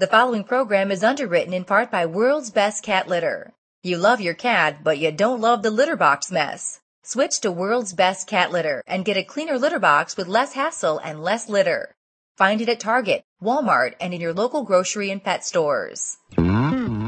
The following program is underwritten in part by World's Best Cat Litter. You love your cat, but you don't love the litter box mess. Switch to World's Best Cat Litter and get a cleaner litter box with less hassle and less litter. Find it at Target, Walmart, and in your local grocery and pet stores. Mm-hmm.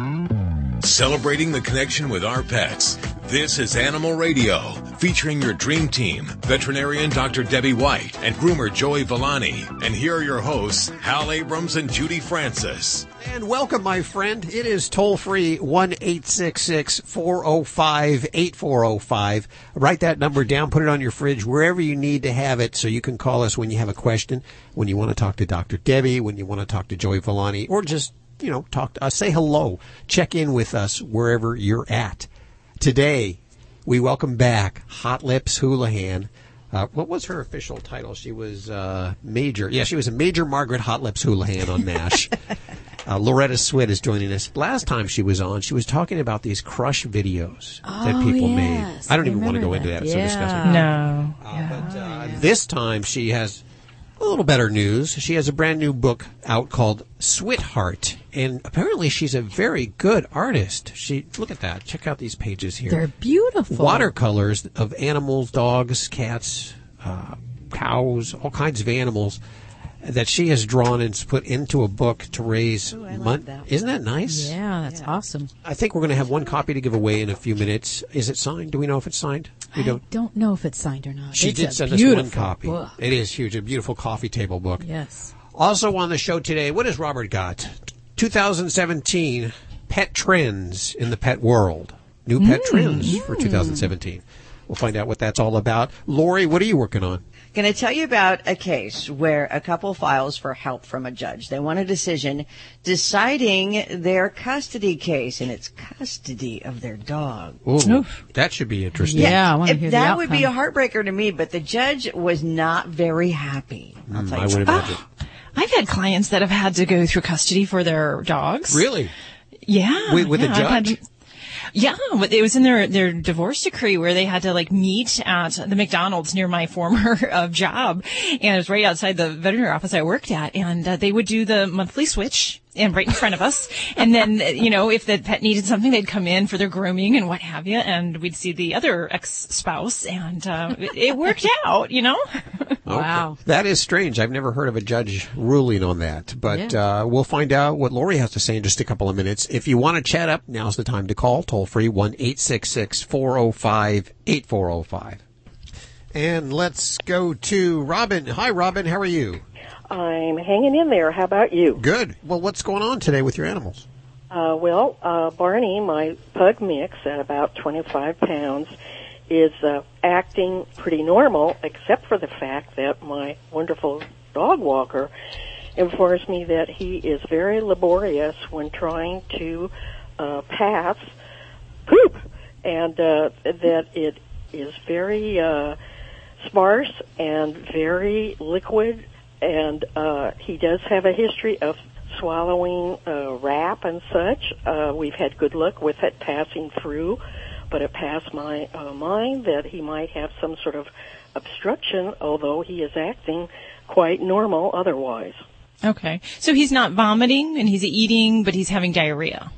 Celebrating the connection with our pets. This is Animal Radio, featuring your dream team, veterinarian Dr. Debbie White and groomer Joey Villani. And here are your hosts, Hal Abrams and Judy Francis. And welcome, my friend. It is toll free 1 405 8405. Write that number down, put it on your fridge, wherever you need to have it, so you can call us when you have a question, when you want to talk to Dr. Debbie, when you want to talk to Joey Villani, or just, you know, talk to us. Say hello. Check in with us wherever you're at. Today, we welcome back Hot Lips Houlihan. Uh, what was her official title? She was uh, Major. Yeah, she was a Major Margaret Hot Lips Houlihan on MASH. uh, Loretta Swit is joining us. Last time she was on, she was talking about these crush videos that Oh, people yes. made. I don't I even want to go remember into that. that. It's so disgusting. No. Uh, but uh, this time she has a little better news. She has a brand new book out called Sweetheart, and apparently she's a very good artist. She look at that. Check out these pages here. They're beautiful. watercolors of animals, dogs, cats, uh, cows, all kinds of animals that she has drawn and put into a book to raise money. Isn't that nice? Yeah, that's awesome. I think we're going to have one copy to give away in a few minutes. Is it signed? Do we know if it's signed? We I don't know if it's signed or not. she It's did a send us one copy. book. It is huge, a beautiful coffee table book. Yes. Also on the show today, what has Robert got? 2017 pet trends in the pet world. New pet mm, trends for 2017. We'll find out what that's all about. Lori, what are you working on? Going to tell you about a case where a couple files for help from a judge. They want a decision deciding their custody case, and it's custody of their dog. Ooh, that should be interesting. Yeah, I want to If hear the that would be a heartbreaker to me, but the judge was not very happy. I'll Mm, tell I you would what. imagine. I've had clients that have had to go through custody for their dogs. Really? Yeah. With- with a yeah, I've had- judge? Yeah, it was in their their divorce decree where they had to like meet at the McDonald's near my former uh, job, and it was right outside the veterinary office I worked at, and uh, they would do the monthly switch and right in front of us, and then you know if the pet needed something, they'd come in for their grooming and what have you, and we'd see the other ex spouse, and uh, it, it worked out, you know. Wow. Okay. That is strange. I've never heard of a judge ruling on that, but uh, we'll find out what Lori has to say in just a couple of minutes. If you want to chat up, now's the time to call. Toll free one eight six six four zero five eight four zero five. And let's go to Robin. Hi, Robin. How are you? I'm hanging in there. How about you? Good. Well, what's going on today with your animals? Uh, well, uh, Barney, my pug mix at about 25 pounds, is uh, acting pretty normal, except for the fact that my wonderful dog walker informs me that he is very laborious when trying to uh, pass poop, and uh, that it is very uh, sparse and very liquid, and uh, he does have a history of swallowing uh, wrap and such. Uh, we've had good luck with it passing through, but it passed my uh, mind that he might have some sort of obstruction, although he is acting quite normal otherwise. Okay. So he's not vomiting and he's eating, but he's having diarrhea.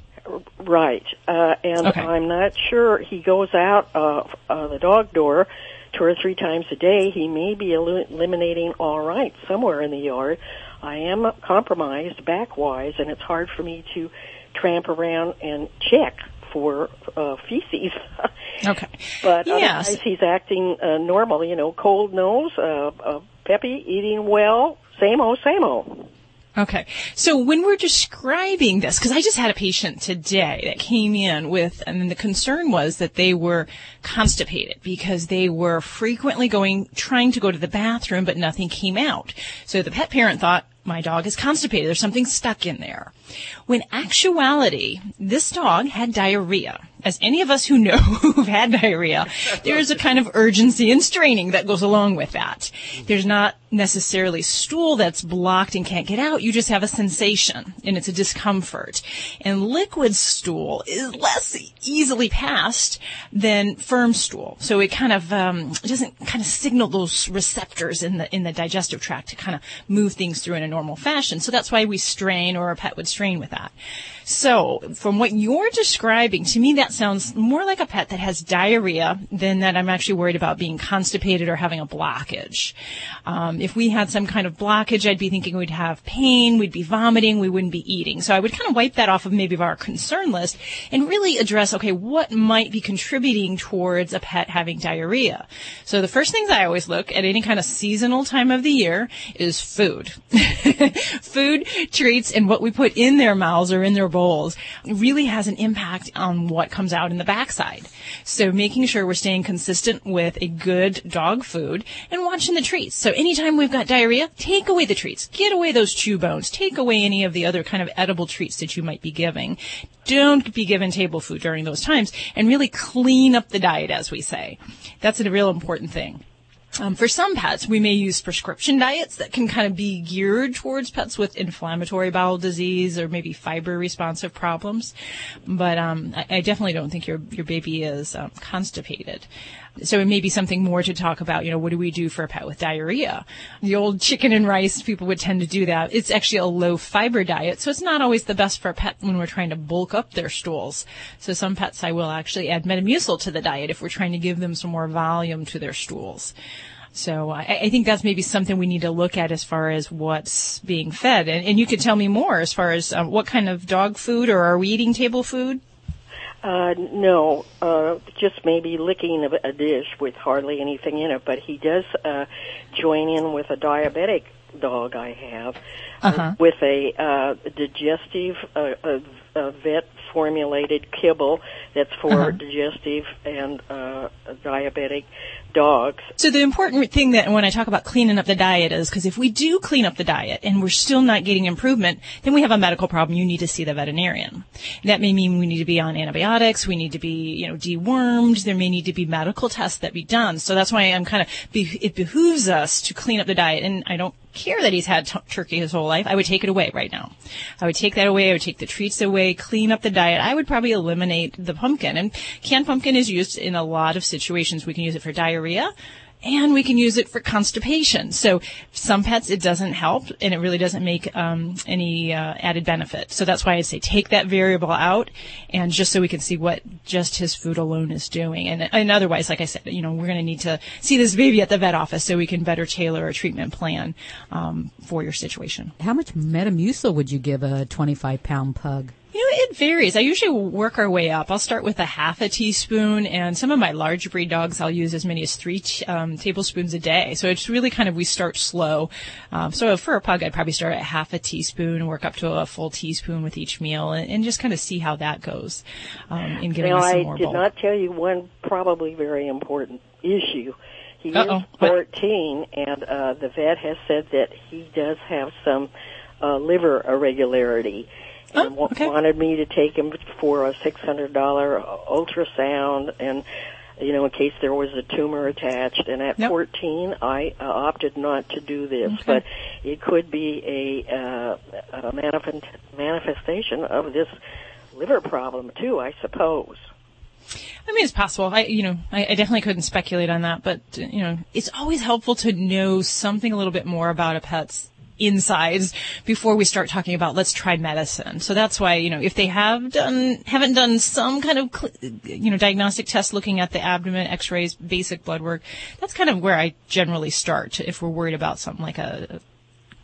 Right. Uh, and Okay. I'm not sure he goes out uh, uh, the dog door two or three times a day. He may be eliminating all right somewhere in the yard. I am compromised back-wise, and it's hard for me to tramp around and check for uh, feces. Okay. but Yes. otherwise, he's acting uh, normal. You know, cold nose, uh, uh, peppy, eating well, same old, same old. Okay. So when we're describing this, because I just had a patient today that came in with, and the concern was that they were constipated because they were frequently going, trying to go to the bathroom, but nothing came out. So the pet parent thought, my dog is constipated. There's something stuck in there. When actuality, this dog had diarrhea. As any of us who know who've had diarrhea, there's a kind of urgency and straining that goes along with that. There's not necessarily stool that's blocked and can't get out. You just have a sensation and it's a discomfort. And liquid stool is less easily passed than firm stool. So it kind of um, doesn't kind of signal those receptors in the in the digestive tract to kind of move things through in a normal fashion. So that's why we strain or a pet would strain strain with that. So, from what you're describing, to me that sounds more like a pet that has diarrhea than that I'm actually worried about being constipated or having a blockage. Um, if we had some kind of blockage, I'd be thinking we'd have pain, we'd be vomiting, we wouldn't be eating. So I would kind of wipe that off of maybe our concern list and really address, okay, what might be contributing towards a pet having diarrhea? So the first things I always look at any kind of seasonal time of the year is food. food, treats, and what we put in their mouths or in their bowls really has an impact on what comes out in the backside. So making sure we're staying consistent with a good dog food and watching the treats. So anytime we've got diarrhea, take away the treats. Get away those chew bones. Take away any of the other kind of edible treats that you might be giving. Don't be given table food during those times and really clean up the diet, as we say. That's a real important thing. Um, for some pets, we may use prescription diets that can kind of be geared towards pets with inflammatory bowel disease or maybe fiber responsive problems. But um, I, I, definitely don't think your your baby is um, constipated. So it may be something more to talk about. You know, what do we do for a pet with diarrhea? The old chicken and rice people would tend to do that. It's actually a low fiber diet, so it's not always the best for a pet when we're trying to bulk up their stools. So some pets I will actually add Metamucil to the diet if we're trying to give them some more volume to their stools. So I, I, think that's maybe something we need to look at as far as what's being fed. And, and you could tell me more as far as uh, what kind of dog food or are we eating table food? Uh, no, uh, just maybe licking a, a dish with hardly anything in it. But he does uh, join in with a diabetic dog I have uh-huh. with a uh, digestive, uh, a, a vet formulated kibble that's for uh-huh. digestive and uh, diabetic dogs. So the important thing that when I talk about cleaning up the diet is because if we do clean up the diet and we're still not getting improvement, then we have a medical problem. You need to see the veterinarian. That may mean we need to be on antibiotics. We need to be, you know, dewormed. There may need to be medical tests that be done. So that's why I'm kind of, it behooves us to clean up the diet. And I don't care that he's had t- turkey his whole life. I would take it away right now. I would take that away. I would take the treats away, clean up the diet. I would probably eliminate the pumpkin. And canned pumpkin is used in a lot of situations. We can use it for diarrhea and we can use it for constipation. So some pets it doesn't help, and it really doesn't make um, any uh, added benefit. So that's why I say take that variable out, and just so we can see what just his food alone is doing. And, and otherwise, like I said, you know, we're going to need to see this baby at the vet office so we can better tailor a treatment plan um, for your situation. How much Metamucil would you give a 25 pound pug? You know, it varies. I usually work our way up. I'll start with a half a teaspoon, and some of my large breed dogs I'll use as many as three t- um, tablespoons a day. So it's really kind of we start slow. Um, so for a pug, I'd probably start at half a teaspoon and work up to a full teaspoon with each meal, and, and just kind of see how that goes um, in getting now, some I more did bulk. not tell you one probably very important issue. He Uh-oh. is 14, and uh, the vet has said that he does have some uh, liver irregularity Oh, okay. wanted me to take him for a six hundred dollar ultrasound and you know in case there was a tumor attached and at Yep. 14 i uh, opted not to do this Okay. but it could be a, uh, a manifest- manifestation of this liver problem too i suppose I mean, it's possible. I, you know, I, I definitely couldn't speculate on that, but you know, it's always helpful to know something a little bit more about a pet's insides before we start talking about let's try medicine. So that's why you know if they have done haven't done some kind of you know diagnostic test looking at the abdomen, X-rays, basic blood work, that's kind of where I generally start if we're worried about something like a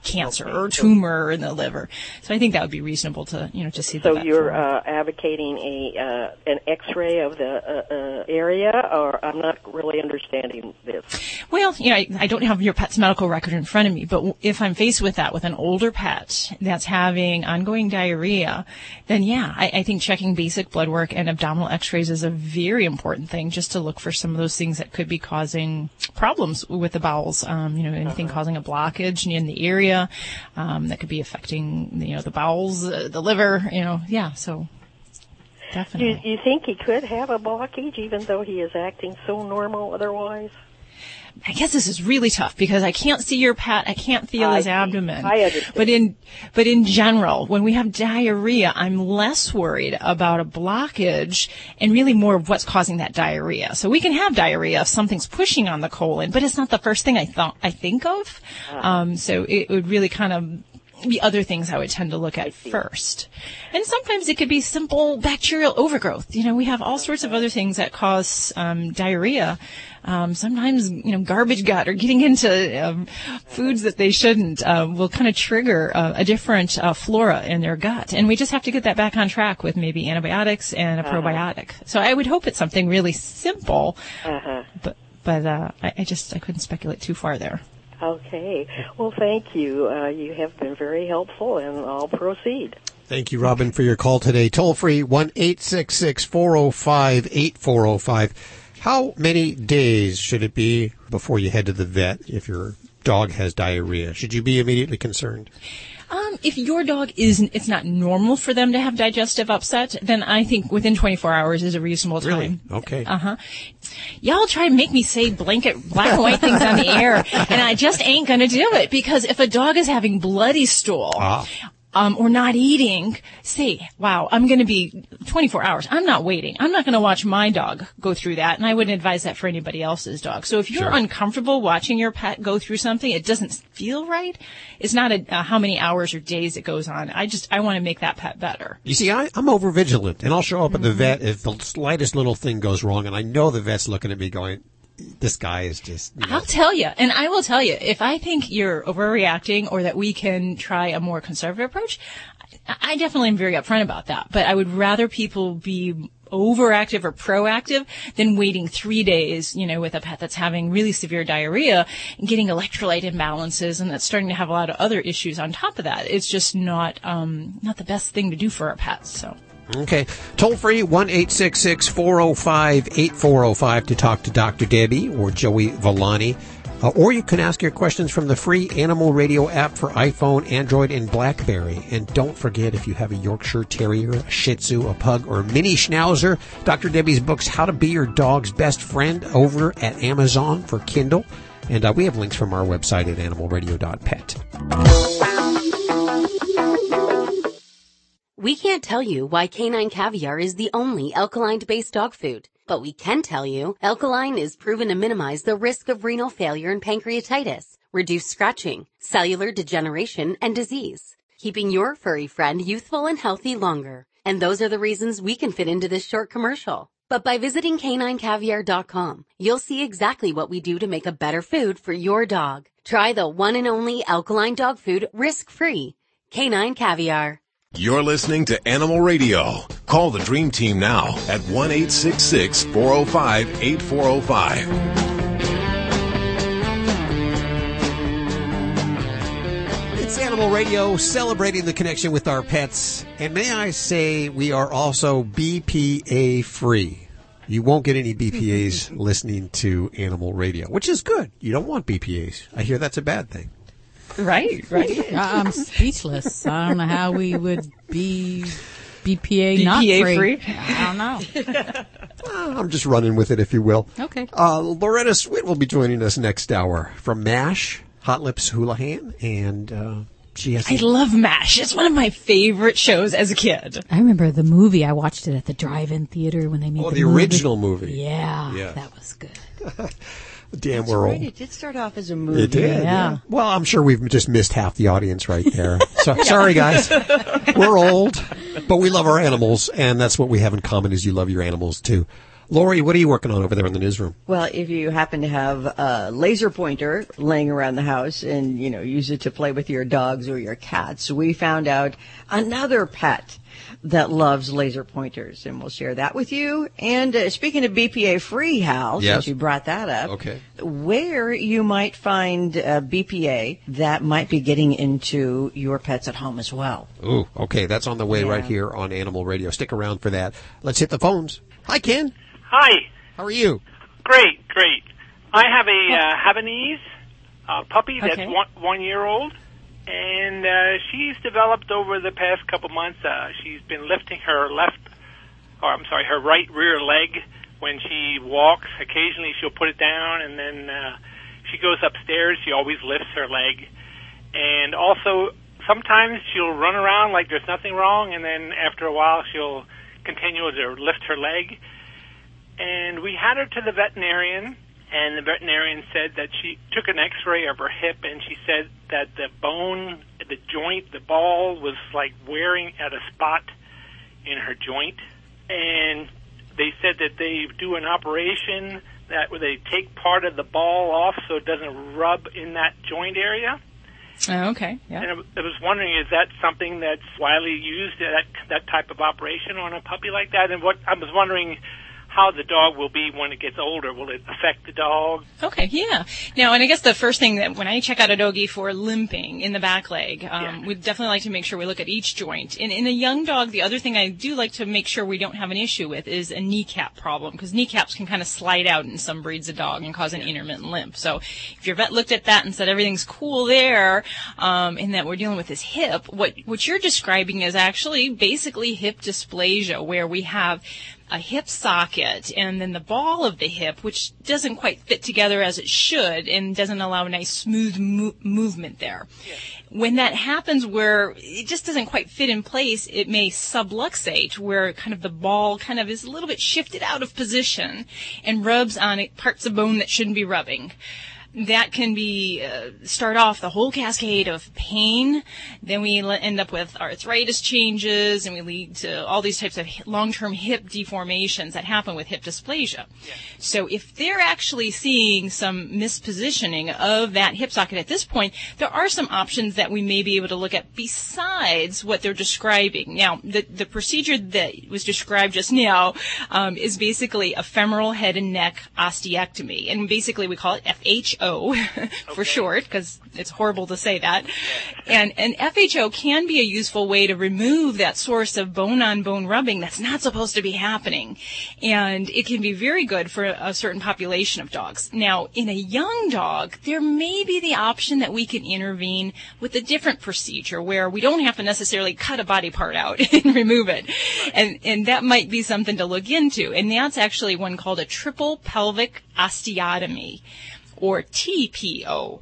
cancer or tumor in the liver. So I think that would be reasonable to you know to see. so you're uh, advocating a uh, an x-ray of the uh, uh, area or i'm not really understanding this Well, you know, I, I don't have your pet's medical record in front of me, but if I'm faced with that with an older pet that's having ongoing diarrhea, then yeah, I, I think checking basic blood work and abdominal x-rays is a very important thing just to look for some of those things that could be causing problems with the bowels. Um, you know, anything causing a blockage in the area, um, that could be affecting, you know, the bowels, uh, the liver, you know, yeah, so do definitely. you, you think he could have a blockage even though he is acting so normal otherwise I guess this is really tough because I can't see your pet. I can't feel I his abdomen. I understand. But in, but in general, when we have diarrhea, I'm less worried about a blockage and really more of what's causing that diarrhea. So we can have diarrhea if something's pushing on the colon, but it's not the first thing I thought, I think of. Um, so it would really kind of be other things I would tend to look at first. And sometimes it could be simple bacterial overgrowth. You know, we have all sorts of other things that cause um, diarrhea. Um, sometimes, you know, garbage gut or getting into um, foods that they shouldn't uh, will kind of trigger uh, a different uh, flora in their gut. And we just have to get that back on track with maybe antibiotics and a probiotic. So I would hope it's something really simple, but but uh, I, I just I couldn't speculate too far there. Okay. Well, thank you. Uh, you have been very helpful, and I'll proceed. Thank you, Robin, for your call today. Toll free one eight six six four zero five eight four zero five. How many days should it be before you head to the vet if your dog has diarrhea? Should you be immediately concerned? Um, if your dog isn't, it's not normal for them to have digestive upset, then I think within 24 hours is a reasonable time. Really? Okay. Uh huh. Y'all try and make me say blanket black and white things on the air, and I just ain't gonna do it because if a dog is having bloody stool. Ah. Um, or not eating, say, wow, I'm going to be 24 hours. I'm not waiting. I'm not going to watch my dog go through that. And I wouldn't advise that for anybody else's dog. So if you're Sure. uncomfortable watching your pet go through something, it doesn't feel right. It's not a, uh, how many hours or days it goes on. I just, I want to make that pet better. You see, I, I'm over vigilant, and I'll show up at Mm-hmm. the vet if the slightest little thing goes wrong, and I know the vet's looking at me going, "This guy is just." You know, I'll tell you, and I will tell you, if I think you're overreacting or that we can try a more conservative approach, I I definitely am very upfront about that. But I would rather people be overactive or proactive than waiting three days, you know, with a pet that's having really severe diarrhea and getting electrolyte imbalances and that's starting to have a lot of other issues on top of that. It's just not, um, not the best thing to do for our pets. So. Okay. Toll free one eight six six four zero five eight four zero five to talk to Dr. Debbie or Joey Villani. Uh, or you can ask your questions from the free Animal Radio app for iPhone, Android, and BlackBerry. And don't forget, if you have a Yorkshire Terrier, a Shih Tzu, a Pug, or a Mini Schnauzer, Dr. Debbie's books, How to Be Your Dog's Best Friend, over at Amazon for Kindle. And uh, we have links from our website at animalradio.pet. We can't tell you why canine caviar is the only alkaline-based dog food, but we can tell you alkaline is proven to minimize the risk of renal failure and pancreatitis, reduce scratching, cellular degeneration, and disease, keeping your furry friend youthful and healthy longer. And those are the reasons we can fit into this short commercial. But by visiting caninecaviar.com, you'll see exactly what we do to make a better food for your dog. Try the one and only alkaline dog food risk-free. Canine Caviar. You're listening to Animal Radio. Call the Dream Team now at 1 405 8405. It's Animal Radio celebrating the connection with our pets. And may I say, we are also BPA free. You won't get any BPAs listening to Animal Radio, which is good. You don't want BPAs. I hear that's a bad thing. Right, right. I- I'm speechless. I don't know how we would be BPA, not free. free? I don't know. Uh, I'm just running with it, if you will. Okay. Uh, Loretta Swit will be joining us next hour from MASH, Hot Lips Houlihan, and uh, she has. I love MASH. It's one of my favorite shows as a kid. I remember the movie. I watched it at the drive-in theater when they made Oh, the, the movie. original movie. Yeah, Yeah. that was good. Damn, That's we're right. old. It did start off as a movie. It did. Yeah. Well, I'm sure we've just missed half the audience right there. So sorry, guys. We're old, but we love our animals, and that's what we have in common. Is you love your animals too. Lori, what are you working on over there in the newsroom? Well, if you happen to have a laser pointer laying around the house and, you know, use it to play with your dogs or your cats, we found out another pet that loves laser pointers and we'll share that with you. And uh, speaking of BPA free, Hal, Yes. since you brought that up, Okay. where you might find uh, BPA that might be getting into your pets at home as well. Ooh, okay, that's on the way Yeah. right here on Animal Radio. Stick around for that. Let's hit the phones. Hi, Ken. Hi. How are you? Great, great. I have a uh, Havanese uh, puppy that's Okay. one, one year old, and uh, she's developed over the past couple months. Uh, she's been lifting her left, or I'm sorry, her right rear leg when she walks. Occasionally, she'll put it down, and then uh, she goes upstairs. She always lifts her leg, and also sometimes she'll run around like there's nothing wrong, and then after a while, she'll continue to lift her leg and we had her to the veterinarian and the veterinarian said that she took an x-ray of her hip and she said that the bone the joint, the ball was like wearing at a spot in her joint, and they said that they do an operation that where they take part of the ball off so it doesn't rub in that joint area. Oh, okay. Yeah. And I, I was wondering, is that something that's widely used that that type of operation on a puppy like that? And what I was wondering how the dog will be when it gets older. Will it affect the dog? Okay, yeah. Now, and I guess the first thing that when I check out a doggy for limping in the back leg, um, Yeah. we'd definitely like to make sure we look at each joint. In, in a young dog, the other thing I do like to make sure we don't have an issue with is a kneecap problem because kneecaps can kind of slide out in some breeds of dog and cause an intermittent limp. So if your vet looked at that and said everything's cool there, um, and that we're dealing with his hip, what what you're describing is actually basically hip dysplasia, where we have a hip socket and then the ball of the hip, which doesn't quite fit together as it should and doesn't allow a nice smooth mo- movement there. When that happens where it just doesn't quite fit in place, it may subluxate where kind of the ball kind of is a little bit shifted out of position and rubs on it parts of bone that shouldn't be rubbing that can be uh, start off the whole cascade of pain. Then we end up with arthritis changes, and we lead to all these types of long-term hip deformations that happen with hip dysplasia. So if they're actually seeing some mispositioning of that hip socket at this point, there are some options that we may be able to look at besides what they're describing. Now, the the procedure that was described just now um, is basically a femoral head and neck ostectomy, and basically we call it FHO for short because it's horrible to say that. And an FHO can be a useful way to remove that source of bone-on-bone rubbing that's not supposed to be happening, and it can be very good for a certain population of dogs. Now, in a young dog, there may be the option that we can intervene with a different procedure where we don't have to necessarily cut a body part out and remove it. And, and that might be something to look into. And that's actually one called a triple pelvic osteotomy or TPO.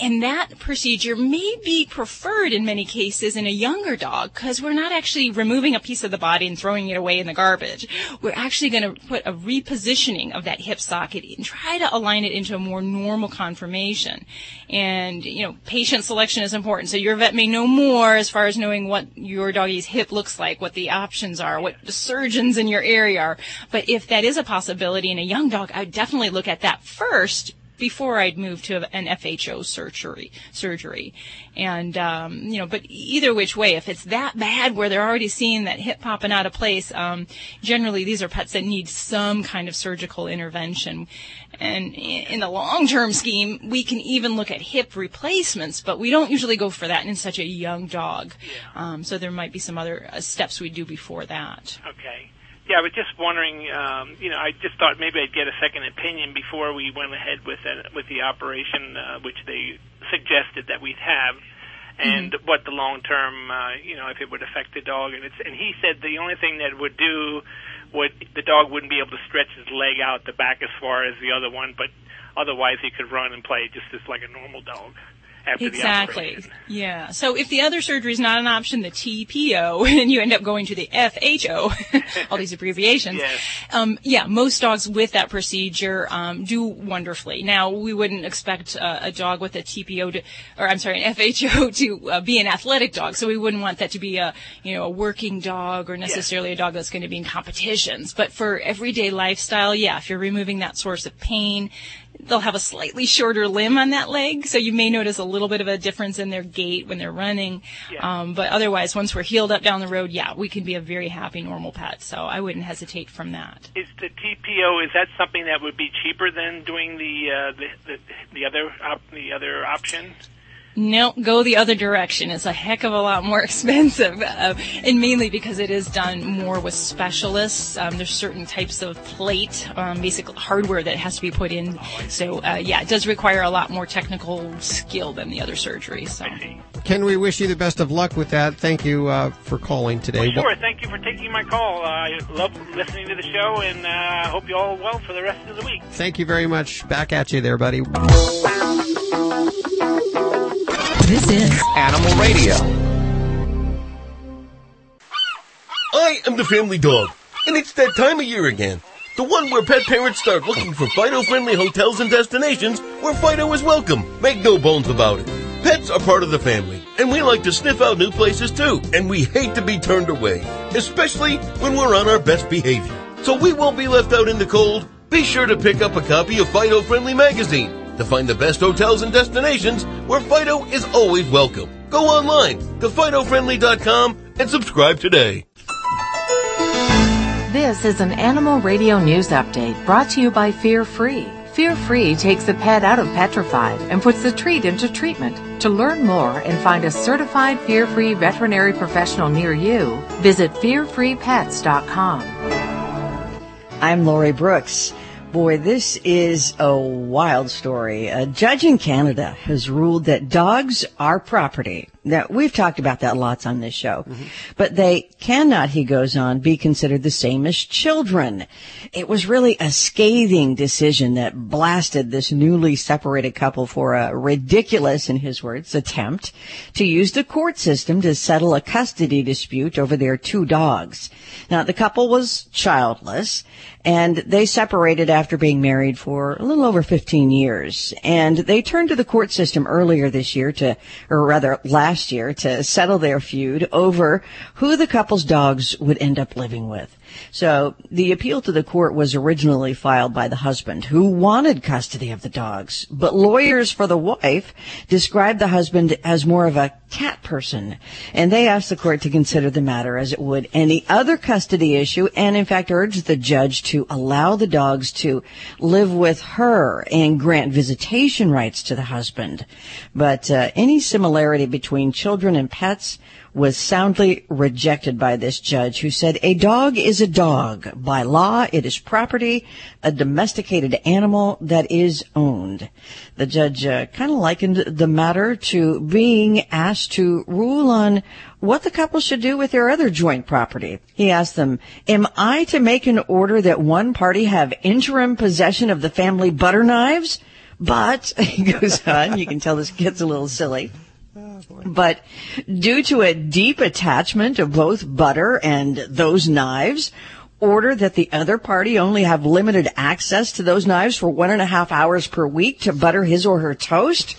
And that procedure may be preferred in many cases in a younger dog because we're not actually removing a piece of the body and throwing it away in the garbage. We're actually going to put a repositioning of that hip socket and try to align it into a more normal conformation. And, you know, patient selection is important. So your vet may know more as far as knowing what your doggy's hip looks like, what the options are, what the surgeons in your area are. But if that is a possibility in a young dog, I would definitely look at that first before I'd move to an FHO surgery. Surgery, and um, you know, but either which way, if it's that bad where they're already seeing that hip popping out of place, um, generally these are pets that need some kind of surgical intervention. And in the long-term scheme, we can even look at hip replacements, but we don't usually go for that in such a young dog. Um, so there might be some other uh, steps we do before that. Okay. Yeah, I was just wondering. Um, you know, I just thought maybe I'd get a second opinion before we went ahead with it, with the operation, uh, which they suggested that we'd have, and what the long term, uh, you know, if it would affect the dog. And it's and he said the only thing that would do would the dog wouldn't be able to stretch his leg out the back as far as the other one, but otherwise he could run and play just as like a normal dog after the Exactly. operation. Yeah. So if the other surgery is not an option, the TPO, and you end up going to the FHO, all these abbreviations. Yes. Um, yeah, most dogs with that procedure um, do wonderfully. Now, we wouldn't expect uh, a dog with a TPO to, or I'm sorry, an FHO to uh, be an athletic dog. So we wouldn't want that to be a, you know, a working dog or necessarily a dog that's going to be in competitions. But for everyday lifestyle, yeah, if you're removing that source of pain, they'll have a slightly shorter limb on that leg, so you may notice a little bit of a difference in their gait when they're running. Yeah. Um, but otherwise, once we're healed up down the road, yeah, we can be a very happy normal pet. So I wouldn't hesitate from that. Is the TPO is that something that would be cheaper than doing the uh, the, the the other op- the other option? No, go the other direction. It's a heck of a lot more expensive, uh, and mainly because it is done more with specialists. Um, there's certain types of plate, um, basic hardware that has to be put in. So uh, yeah, it does require a lot more technical skill than the other surgeries. So. Ken, we wish you the best of luck with that. Thank you uh, for calling today. Well, sure. Thank you for taking my call. Uh, I love listening to the show, and uh, I hope you all well for the rest of the week. Thank you very much. Back at you there, buddy. This is Animal Radio. I am the family dog, and it's that time of year again. The one where pet parents start looking for Fido friendly hotels and destinations where Fido is welcome. Make no bones about it. Pets are part of the family, and we like to sniff out new places too, and we hate to be turned away, especially when we're on our best behavior. So we won't be left out in the cold. Be sure to pick up a copy of Fido Friendly Magazine to find the best hotels and destinations where Fido is always welcome. Go online to FidoFriendly.com and subscribe today. This is an Animal Radio News Update brought to you by Fear Free. Fear Free takes the pet out of petrified and puts the treat into treatment. To learn more and find a certified Fear Free veterinary professional near you, visit fearfreepets.com. I'm Lori Brooks. Boy, this is a wild story. A judge in Canada has ruled that dogs are property. Now, we've talked about that lots on this show, but they cannot, he goes on, be considered the same as children. It was really a scathing decision that blasted this newly separated couple for a ridiculous, in his words, attempt to use the court system to settle a custody dispute over their two dogs. Now, the couple was childless and they separated after being married for a little over 15 years. And they turned to the court system earlier this year to, or rather last year, to settle their feud over who the couple's dogs would end up living with. So the appeal to the court was originally filed by the husband who wanted custody of the dogs, but lawyers for the wife described the husband as more of a cat person, and they asked the court to consider the matter as it would any other custody issue, and in fact urged the judge to allow the dogs to live with her and grant visitation rights to the husband. But uh, any similarity between children and pets was soundly rejected by this judge who said a dog is a dog. By law, it is property, a domesticated animal that is owned. The judge uh, kind of likened the matter to being asked to rule on what the couple should do with their other joint property. He asked them, am I to make an order that one party have interim possession of the family butter knives? But, he goes on, you can tell this gets a little silly. But due to a deep attachment of both butter and those knives, order that the other party only have limited access to those knives for one and a half hours per week to butter his or her toast.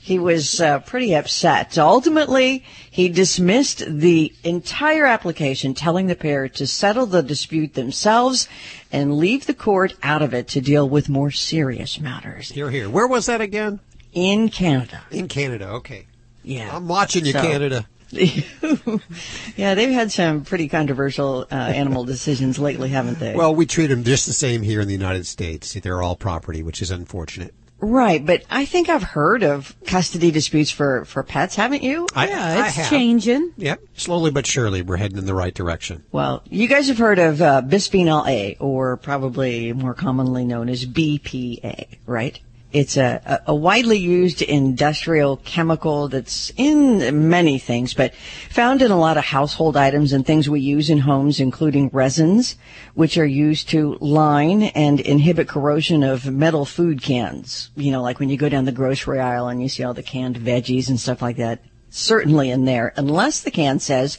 He was uh, pretty upset. Ultimately, he dismissed the entire application, telling the pair to settle the dispute themselves and leave the court out of it to deal with more serious matters. Here, here. Where was that again? In Canada. In Canada, okay. Yeah. I'm watching you, So- Canada. yeah, they've had some pretty controversial uh, animal decisions lately, haven't they? Well, we treat them just the same here in the United States. They're all property, which is unfortunate. right, but I think I've heard of custody disputes for, for pets, haven't you? I, Yeah, I it's have. changing. Yep. Slowly but surely, we're heading in the right direction. Well, you guys have heard of uh, bisphenol A, or probably more commonly known as BPA, right? It's a, a widely used industrial chemical that's in many things, but found in a lot of household items and things we use in homes, including resins, which are used to line and inhibit corrosion of metal food cans. You know, like when you go down the grocery aisle and you see all the canned veggies and stuff like that. Certainly in there, unless the can says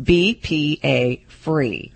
BPA free.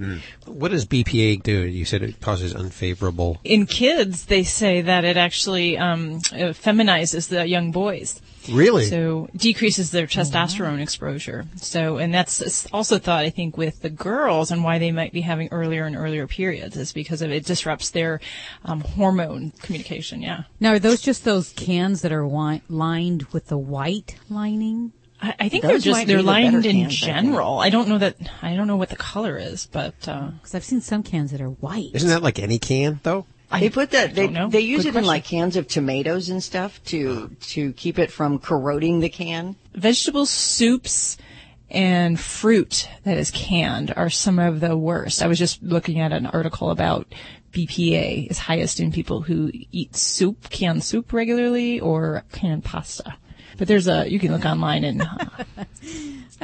What does BPA do? You said it causes unfavorable. In kids, they say that it actually um, uh, feminizes the young boys. Really? So decreases their testosterone exposure. So, and that's also thought, I think, with the girls and why they might be having earlier and earlier periods is because of it disrupts their um, hormone communication. Yeah. Now, are those just those cans that are wi- lined with the white lining? I, I think Those they're just they're lined in cans, general. I, don't know that I don't know what the color is, but uh, Because I've seen some cans that are white. Isn't that like any can, though? They put that. They know. they use Good it in like cans of tomatoes and stuff to to keep it from corroding the can. Vegetable soups, and fruit that is canned are some of the worst. I was just looking at an article about BPA is highest in people who eat soup, canned soup regularly, or canned pasta. But there's a you can look online and uh,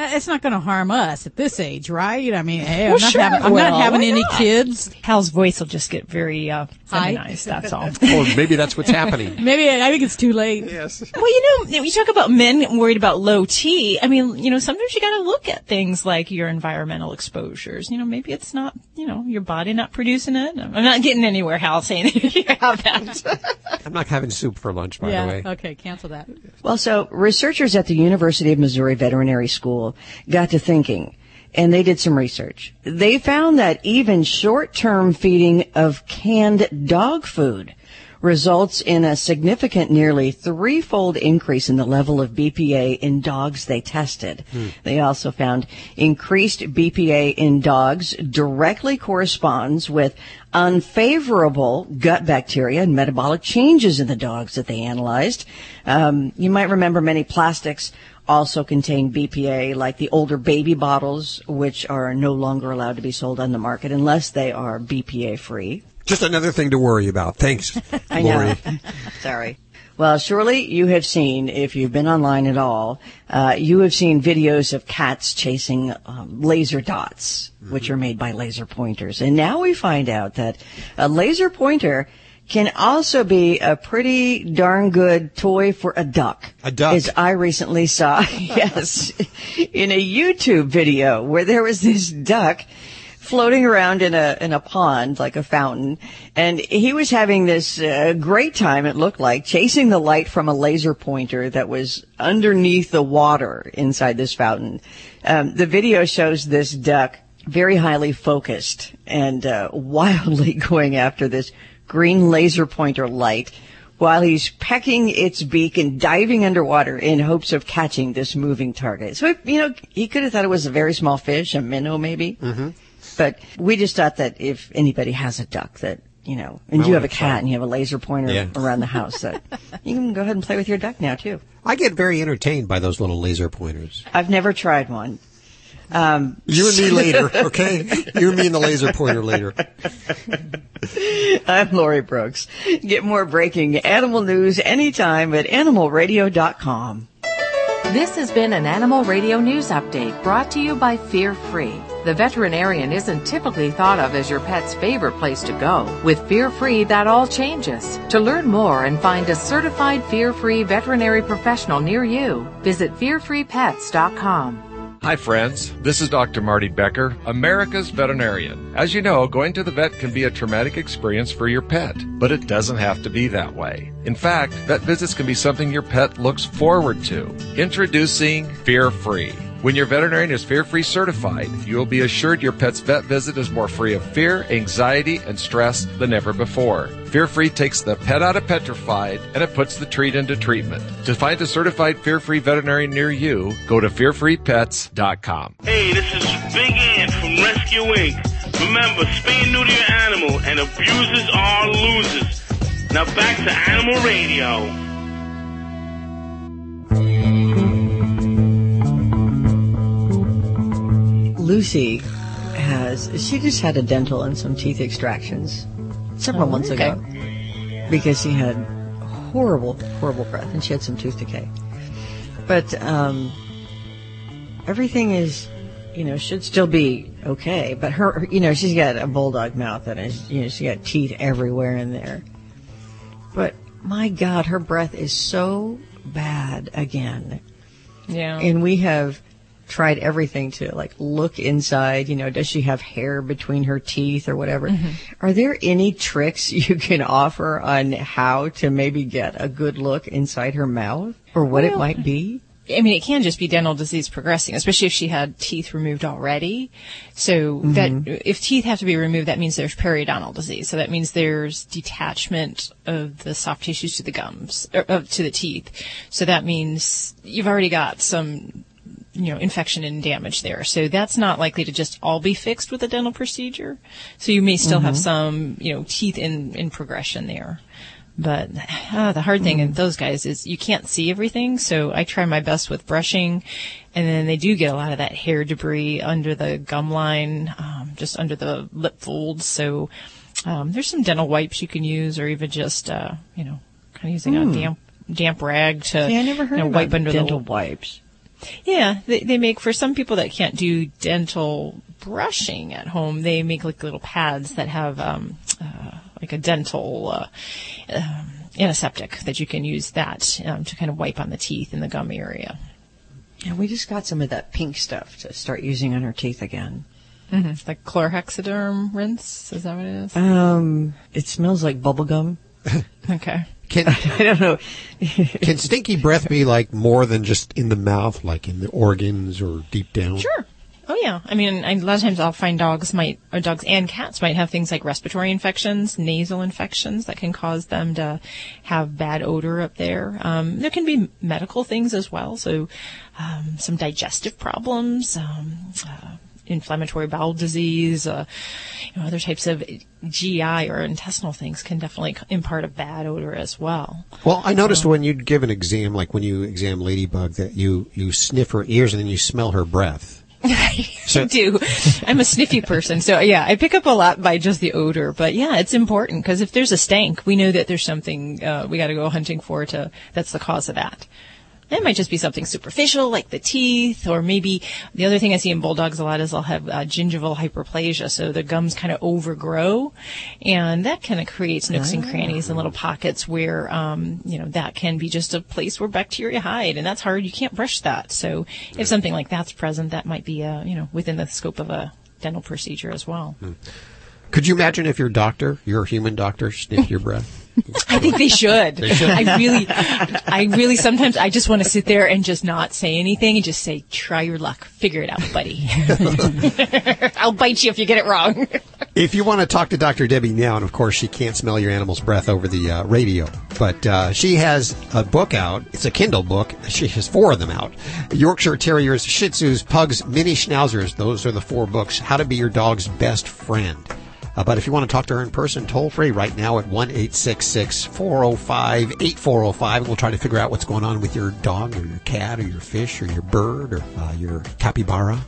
It's not going to harm us at this age, right? I mean, hey, I'm Well, not sure having, I'm will. not having any not? kids. Hal's voice will just get very uh, High. feminized. That's all. or maybe that's what's happening. Maybe I think it's too late. Yes. Well, you know, you talk about men worried about low T. I mean, you know, sometimes you got to look at things like your environmental exposures. You know, maybe it's not, you know, your body not producing it. I'm not getting anywhere, Hal, saying you have that. I'm not having soup for lunch, by yeah. the way. Okay. Cancel that. Well, so researchers at the University of Missouri Veterinary School got to thinking and they did some research. They found that even short-term feeding of canned dog food results in a significant nearly threefold increase in the level of BPA in dogs they tested. They also found increased BPA in dogs directly corresponds with unfavorable gut bacteria and metabolic changes in the dogs that they analyzed. Um, you might remember many plastics also contain BPA, like the older baby bottles, which are no longer allowed to be sold on the market unless they are BPA free. Just another thing to worry about. Thanks, I know. Sorry. Well, surely you have seen, if you've been online at all, uh, you have seen videos of cats chasing um, laser dots, which are made by laser pointers. And now we find out that a laser pointer can also be a pretty darn good toy for a duck. A duck. As I recently saw, yes, in a YouTube video where there was this duck floating around in a in a pond like a fountain and he was having this uh, great time it looked like chasing the light from a laser pointer that was underneath the water inside this fountain um, the video shows this duck very highly focused and uh, wildly going after this green laser pointer light while he's pecking its beak and diving underwater in hopes of catching this moving target. So, you know, he could have thought it was a very small fish, a minnow maybe. Mm-hmm. But we just thought that if anybody has a duck that, you know, and I you have a cat and you have a laser pointer Yeah. around the house, that you can go ahead and play with your duck now too. I get very entertained by those little laser pointers. I've never tried one. Um, You and me later, okay? You and me and the laser pointer later. I'm Lori Brooks. Get more breaking animal news anytime at animalradio.com. This has been an Animal Radio News Update brought to you by Fear Free. The veterinarian isn't typically thought of as your pet's favorite place to go. With Fear Free, that all changes. To learn more and find a certified Fear Free veterinary professional near you, visit fearfreepets.com. Hi, friends. This is Dr. Marty Becker, America's veterinarian. As you know, going to the vet can be a traumatic experience for your pet, but it doesn't have to be that way. In fact, vet visits can be something your pet looks forward to. Introducing Fear Free. When your veterinarian is fear free certified, you will be assured your pet's vet visit is more free of fear, anxiety, and stress than ever before. Fear free takes the pet out of petrified and it puts the treat into treatment. To find a certified fear free veterinarian near you, go to fearfreepets.com. Hey, this is Big Ant from Rescue Inc. Remember, spay neuter your animal, and abusers are losers. Now back to Animal Radio. Lucy has, she just had a dental and some teeth extractions several Oh, months okay. ago because she had horrible, horrible breath and she had some tooth decay. But, um, everything is, you know, should still be okay. But her, you know, she's got a bulldog mouth and, is, you know, she got teeth everywhere in there. But my God, her breath is so bad again. Yeah. And we have tried everything to like look inside, you know, does she have hair between her teeth or whatever? Mm-hmm. Are there any tricks you can offer on how to maybe get a good look inside her mouth or what it might be? I mean, it can just be dental disease progressing, especially if she had teeth removed already. So Mm-hmm. that if teeth have to be removed, that means there's periodontal disease. So that means there's detachment of the soft tissues to the gums, or, uh, to the teeth. So that means you've already got some, you know, infection and damage there. So that's not likely to just all be fixed with a dental procedure. So you may still have Mhm. some, you know, teeth in, in progression there. But ah, the hard thing in those guys is you can't see everything. So I try my best with brushing, and then they do get a lot of that hair debris under the gum line, um, just under the lip folds. So um, there's some dental wipes you can use, or even just uh, you know, kind of using Hmm. a damp damp rag to See, I never heard you know, wipe under the dental the wipes. Yeah, they, they make for some people that can't do dental brushing at home. They make like little pads that have um, uh, like a dental uh, um, antiseptic that you can use that um, to kind of wipe on the teeth in the gum area. Yeah, we just got some of that pink stuff to start using on her teeth again. Mm-hmm. It's like chlorhexiderm rinse, is that what it is? Um, it smells like bubble gum. okay. Can I don't know. can stinky breath be like more than just in the mouth, like in the organs or deep down? Sure. Oh yeah. I mean, a lot of times I'll find dogs might, or dogs and cats might have things like respiratory infections, nasal infections that can cause them to have bad odor up there. Um, there can be medical things as well. So, um, some digestive problems, um, uh, inflammatory bowel disease, uh, you know, other types of GI or intestinal things can definitely impart a bad odor as well. Well, I noticed when you give an exam, like when you exam Ladybug, that you, you sniff her ears and then you smell her breath. I do. I'm a sniffy person, so yeah, I pick up a lot by just the odor. But yeah, it's important because if there's a stank, we know that there's something uh, we got to go hunting for. To that's the cause of that. It might just be something superficial, like the teeth, or maybe the other thing I see in bulldogs a lot is they'll have uh, gingival hyperplasia, so the gums kind of overgrow, and that kind of creates nooks and crannies and little pockets where, um, you know, that can be just a place where bacteria hide, and that's hard. You can't brush that. So if something like that's present, that might be, uh, you know, within the scope of a dental procedure as well. Could you imagine if your doctor, your human doctor, sniffed your breath? I think they should. They should. I really, I really sometimes I just want to sit there and just not say anything and just say, "Try your luck, figure it out, buddy." I'll bite you if you get it wrong. If you want to talk to Dr. Debbie now, and of course she can't smell your animal's breath over the uh, radio, but uh, she has a book out. It's a Kindle book. She has four of them out. Yorkshire Terriers, Shih Tzus, Pugs, Mini Schnauzers. Those are the four books. How to be your dog's best friend. Uh, but if you want to talk to her in person, toll free right now at 1 405 8405. We'll try to figure out what's going on with your dog or your cat or your fish or your bird or uh, your capybara.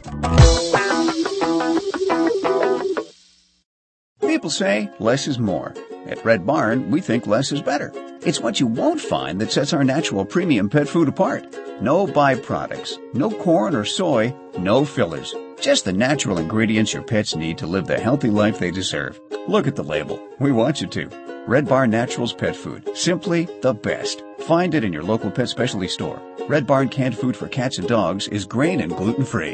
People say less is more. At Red Barn, we think less is better. It's what you won't find that sets our natural premium pet food apart. No byproducts, no corn or soy, no fillers. Just the natural ingredients your pets need to live the healthy life they deserve. Look at the label. We want you to. Red Barn Naturals Pet Food. Simply the best. Find it in your local pet specialty store. Red Barn canned food for cats and dogs is grain and gluten free.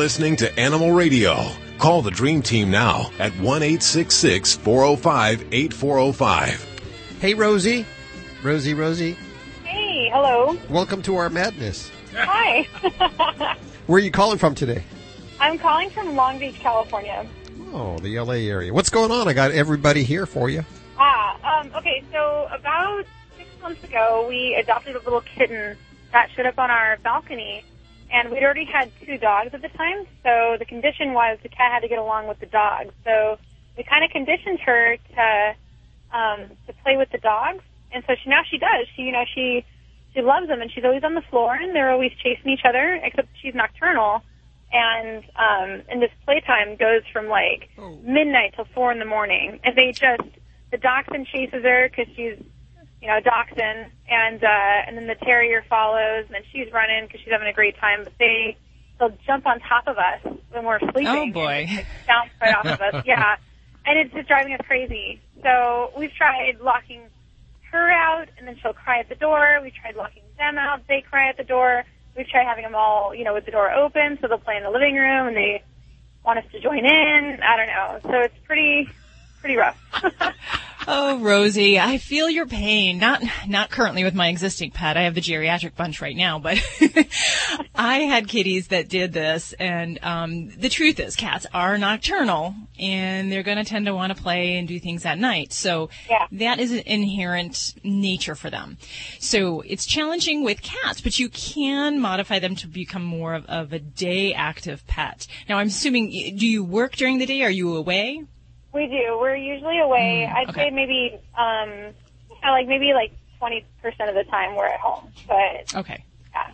Listening to Animal Radio. Call the Dream Team now at 1 405 8405. Hey, Rosie. Rosie, Rosie. Hey, hello. Welcome to our madness. Hi. Where are you calling from today? I'm calling from Long Beach, California. Oh, the LA area. What's going on? I got everybody here for you. Ah, um, okay, so about six months ago, we adopted a little kitten that showed up on our balcony, and we'd already had two dogs at the time, so the condition was the cat had to get along with the dog. So we kind of conditioned her to um, to play with the dogs, and so she now she does. She, you know, she she loves them, and she's always on the floor, and they're always chasing each other. Except she's nocturnal, and um, and this playtime goes from like midnight till four in the morning, and they just the dachshund chases her because she's you know dachshund, and uh, and then the terrier follows, and then she's running because she's having a great time. But they they'll jump on top of us when we're sleeping. Oh boy. and, like, bounce right off of us. Yeah, and it's just driving us crazy. So we've tried locking her out, and then she'll cry at the door. We tried locking them out; they cry at the door. We've tried having them all, you know, with the door open, so they'll play in the living room, and they want us to join in. I don't know. So it's pretty, pretty rough. Oh, Rosie, I feel your pain. Not not currently with my existing pet. I have the geriatric bunch right now, but I had kitties that did this, and um, the truth is, cats are nocturnal, and they're going to tend to want to play and do things at night. So that is an inherent nature for them. So it's challenging with cats, but you can modify them to become more of, of a day active pet. Now, I'm assuming, do you work during the day? Are you away? We do. We're usually away. Mm, I'd okay. say maybe, um, yeah, like maybe like 20% of the time we're at home. But Okay. Yeah.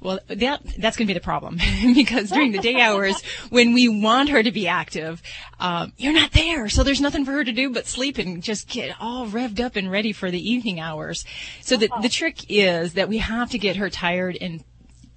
Well, that that's going to be the problem because during the day hours, when we want her to be active, um, you're not there, so there's nothing for her to do but sleep and just get all revved up and ready for the evening hours. So the the trick is that we have to get her tired and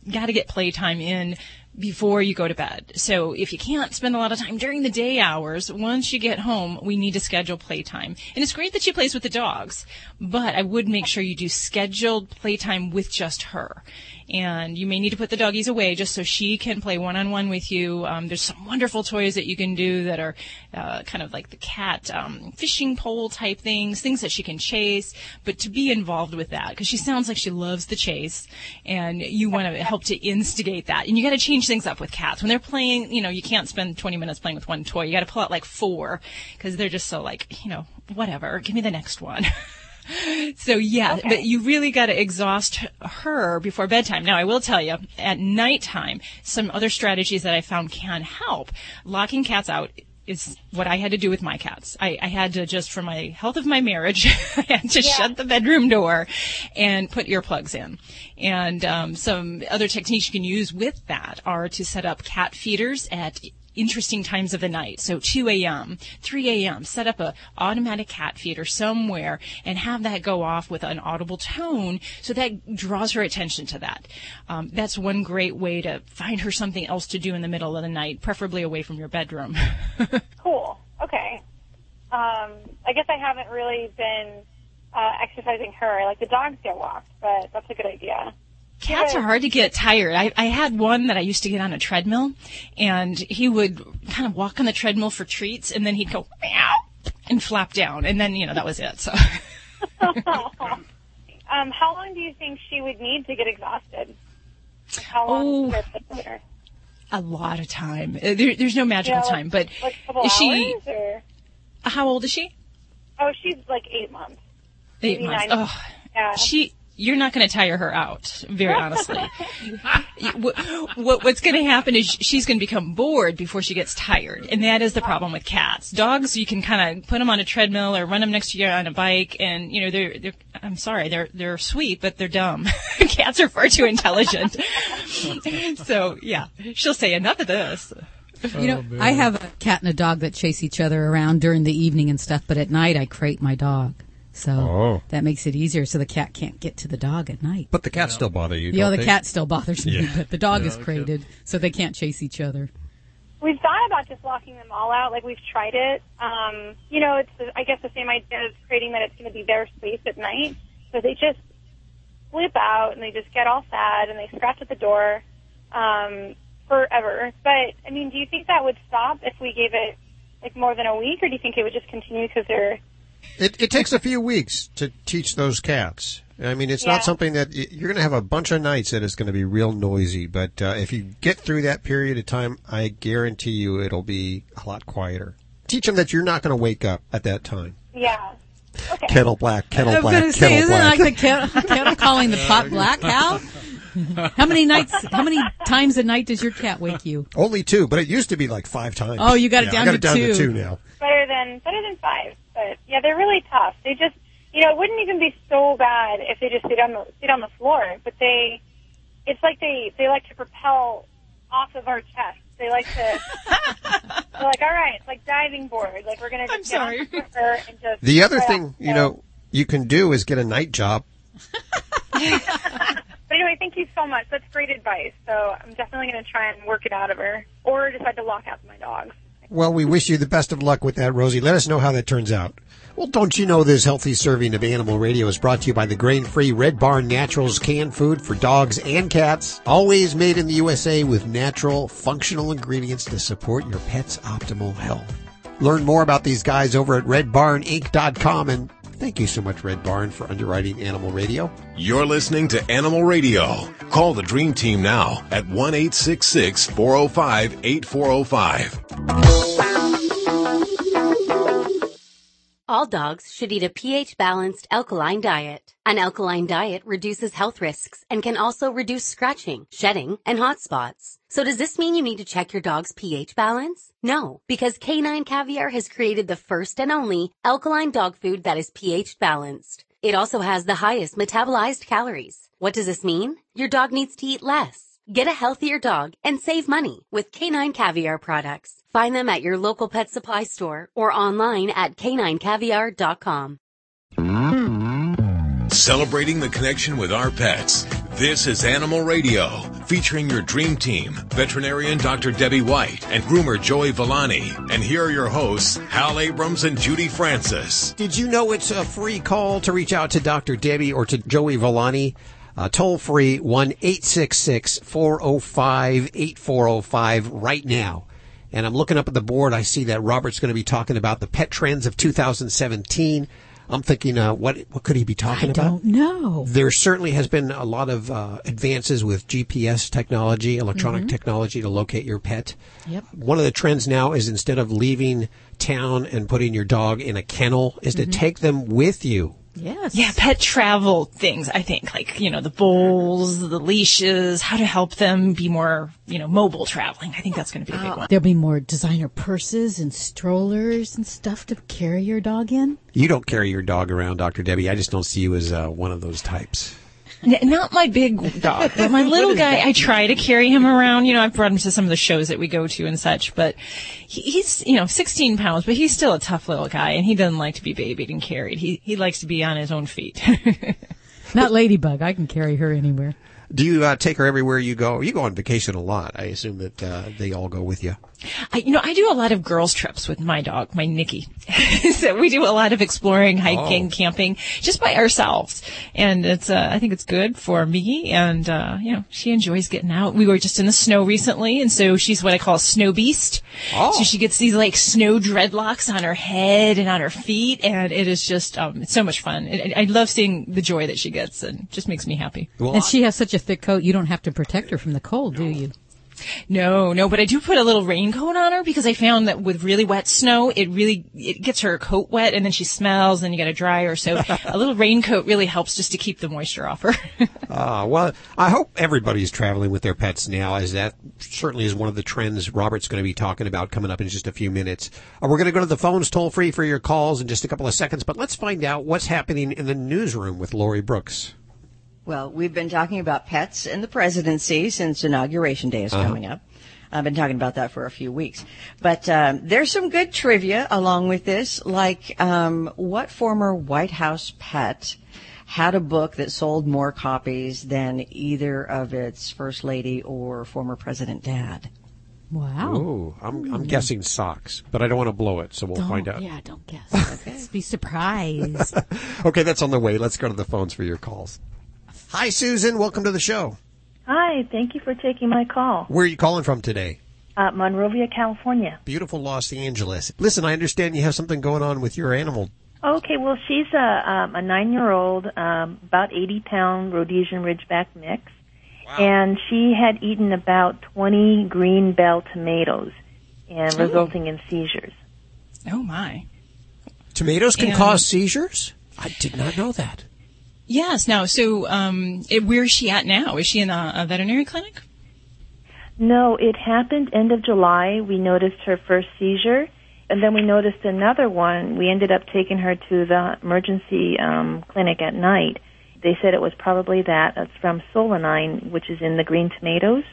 got to get playtime in before you go to bed. So if you can't spend a lot of time during the day hours, once you get home, we need to schedule playtime. And it's great that she plays with the dogs, but I would make sure you do scheduled playtime with just her. And you may need to put the doggies away just so she can play one-on-one with you. Um, there's some wonderful toys that you can do that are uh, kind of like the cat um, fishing pole type things, things that she can chase. But to be involved with that, because she sounds like she loves the chase, and you want to help to instigate that. And you got to change things up with cats when they're playing. You know, you can't spend 20 minutes playing with one toy. You got to pull out like four because they're just so like, you know, whatever. Give me the next one. So yeah, but you really got to exhaust her before bedtime. Now I will tell you, at nighttime, some other strategies that I found can help. Locking cats out is what I had to do with my cats. I, I had to just, for my health of my marriage, I had to shut the bedroom door and put earplugs in. And um, some other techniques you can use with that are to set up cat feeders at interesting times of the night. So 2 a.m., 3 a.m., set up a automatic cat feeder somewhere and have that go off with an audible tone so that draws her attention to that. Um, that's one great way to find her something else to do in the middle of the night, preferably away from your bedroom. cool. Okay. Um, I guess I haven't really been uh, exercising her. Like the dogs get walked, but that's a good idea. Cats are hard to get tired. I, I had one that I used to get on a treadmill, and he would kind of walk on the treadmill for treats, and then he'd go meow and flap down, and then you know that was it. So um, how long do you think she would need to get exhausted? How long Oh. would it take her? a lot of time. Uh, There, there's no magical Yeah, time, but like she? or? How old is she? Oh, she's like eight months. Eight months. nine. Oh, Yeah. she. You're not going to tire her out, very honestly. what, what, what's going to happen is she's going to become bored before she gets tired, and that is the problem with cats. Dogs, you can kind of put them on a treadmill or run them next to you on a bike, and you know they're they're. I'm sorry, they're they're sweet, but they're dumb. cats are far too intelligent. so yeah, she'll say enough of this. You know, oh, I have a cat and a dog that chase each other around during the evening and stuff, but at night I crate my dog. So Oh. that makes it easier so the cat can't get to the dog at night. But the cats still bother you. Yeah, don't the they? cat still bothers me, Yeah. but the dog Yeah, is okay. crated, so they can't chase each other. We've thought about just locking them all out. Like we've tried it. Um, you know, it's I guess the same idea as creating that it's going to be their space at night. So they just flip out and they just get all sad and they scratch at the door um, forever. But I mean, do you think that would stop if we gave it like more than a week, or do you think it would just continue because they're It, it takes a few weeks to teach those cats. I mean, it's Yeah. not something that you're going to have a bunch of nights that it's going to be real noisy. But uh, if you get through that period of time, I guarantee you it'll be a lot quieter. Teach them that you're not going to wake up at that time. yeah? Kettle black, kettle I was black, going to say, kettle isn't black. it like the kettle, kettle calling the pot black, Hal? How many nights, how many times a night does your cat wake you? Only two, but it used to be like five times. Oh, you got it Yeah, down I got to it down two. to two now. better than better than five. But yeah, they're really tough. They just you know, it wouldn't even be so bad if they just sit on the sit on the floor. But they it's like they they like to propel off of our chest. They like to they're like, all right, it's like diving board. Like we're gonna just get on top of her and just The other thing, off. you know, you can do is get a night job. But anyway, thank you so much. That's great advice. So I'm definitely going to try and work it out of her, or decide to lock out my dogs. Well, we wish you the best of luck with that, Rosie. Let us know how that turns out. Well, don't you know this healthy serving of Animal Radio is brought to you by the grain-free Red Barn Naturals canned food for dogs and cats. Always made in the USA with natural, functional ingredients to support your pet's optimal health. Learn more about these guys over at redbarninc.com and thank you so much Red Barn for underwriting Animal Radio. You're listening to Animal Radio. Call the Dream Team now at 1 405 8405. All dogs should eat a pH balanced alkaline diet. An alkaline diet reduces health risks and can also reduce scratching, shedding, and hot spots. So does this mean you need to check your dog's pH balance? No, because Canine Caviar has created the first and only alkaline dog food that is pH balanced. It also has the highest metabolized calories. What does this mean? Your dog needs to eat less. Get a healthier dog and save money with Canine Caviar products. Find them at your local pet supply store or online at caninecaviar.com. Celebrating the connection with our pets. This is Animal Radio, featuring your dream team, veterinarian Dr. Debbie White and groomer Joey Villani. And here are your hosts, Hal Abrams and Judy Francis. Did you know it's a free call to reach out to Dr. Debbie or to Joey Villani? Uh, toll free 1 405 8405 right now. And I'm looking up at the board. I see that Robert's going to be talking about the pet trends of 2017. I'm thinking, uh, what what could he be talking I about? don't know. There certainly has been a lot of uh, advances with GPS technology, electronic Mhm. technology to locate your pet. Yep. One of the trends now is instead of leaving town and putting your dog in a kennel, is to Mhm. take them with you. Yes. Yeah, pet travel things, I think, like, you know, the bowls, the leashes, how to help them be more, you know, mobile traveling. I think that's going to be a big one. There'll be more designer purses and strollers and stuff to carry your dog in. You don't carry your dog around, Dr. Debbie. I just don't see you as uh, one of those types. N- not my big dog, but my little guy, I try to carry him around. You know, I've brought him to some of the shows that we go to and such, but he, he's, you know, 16 pounds, but he's still a tough little guy and he doesn't like to be babied and carried. He, he likes to be on his own feet. Not Ladybug. I can carry her anywhere. Do you uh, take her everywhere you go? You go on vacation a lot. I assume that uh, they all go with you. I, you know, I do a lot of girls trips with my dog, my Nikki. so we do a lot of exploring, hiking, Oh. camping, just by ourselves. And it's, uh, I think it's good for me. And, uh, you know, she enjoys getting out. We were just in the snow recently. And so she's what I call a snow beast. Oh. So she gets these like snow dreadlocks on her head and on her feet. And it is just, um, it's so much fun. I, I love seeing the joy that she gets and just makes me happy. and she has such a thick coat, you don't have to protect her from the cold, do you? No, no, but I do put a little raincoat on her because I found that with really wet snow, it really, it gets her coat wet and then she smells and you gotta dry her. So a little raincoat really helps just to keep the moisture off her. Uh, well, I hope everybody's traveling with their pets now, as that certainly is one of the trends Robert's going to be talking about coming up in just a few minutes. Uh, we're going to go to the phones toll free for your calls in just a couple of seconds, but let's find out what's happening in the newsroom with Lori Brooks. Well, we've been talking about pets and the presidency since Inauguration Day is Uh-huh. coming up. I've been talking about that for a few weeks. But um, there's some good trivia along with this, like um, what former White House pet had a book that sold more copies than either of its first lady or former president dad? Wow. Ooh, I'm, I'm guessing socks, but I don't want to blow it, so we'll Don't- find out. Yeah, don't guess. Let's be surprised. Okay, that's on the way. Let's go to the phones for your calls. Hi, Susan. Welcome to the show. Hi, thank you for taking my call. Where are you calling from today? Uh, Monrovia, California. Beautiful Los Angeles. Listen, I understand you have something going on with your animal. Okay, well, she's a, um, a nine-year-old, um, about 80-pound Rhodesian Ridgeback mix, and she had eaten about 20 green bell tomatoes, and Oh. resulting in seizures. oh my. Tomatoes can And- cause seizures? I did not know that. Yes. Now, so, um, it, where is she at now? Is she in a, a veterinary clinic? No, it happened end of July. We noticed her first seizure, and then we noticed another one. We ended up taking her to the emergency um, clinic at night. They said it was probably that. It's from solanine, which is in the green tomatoes.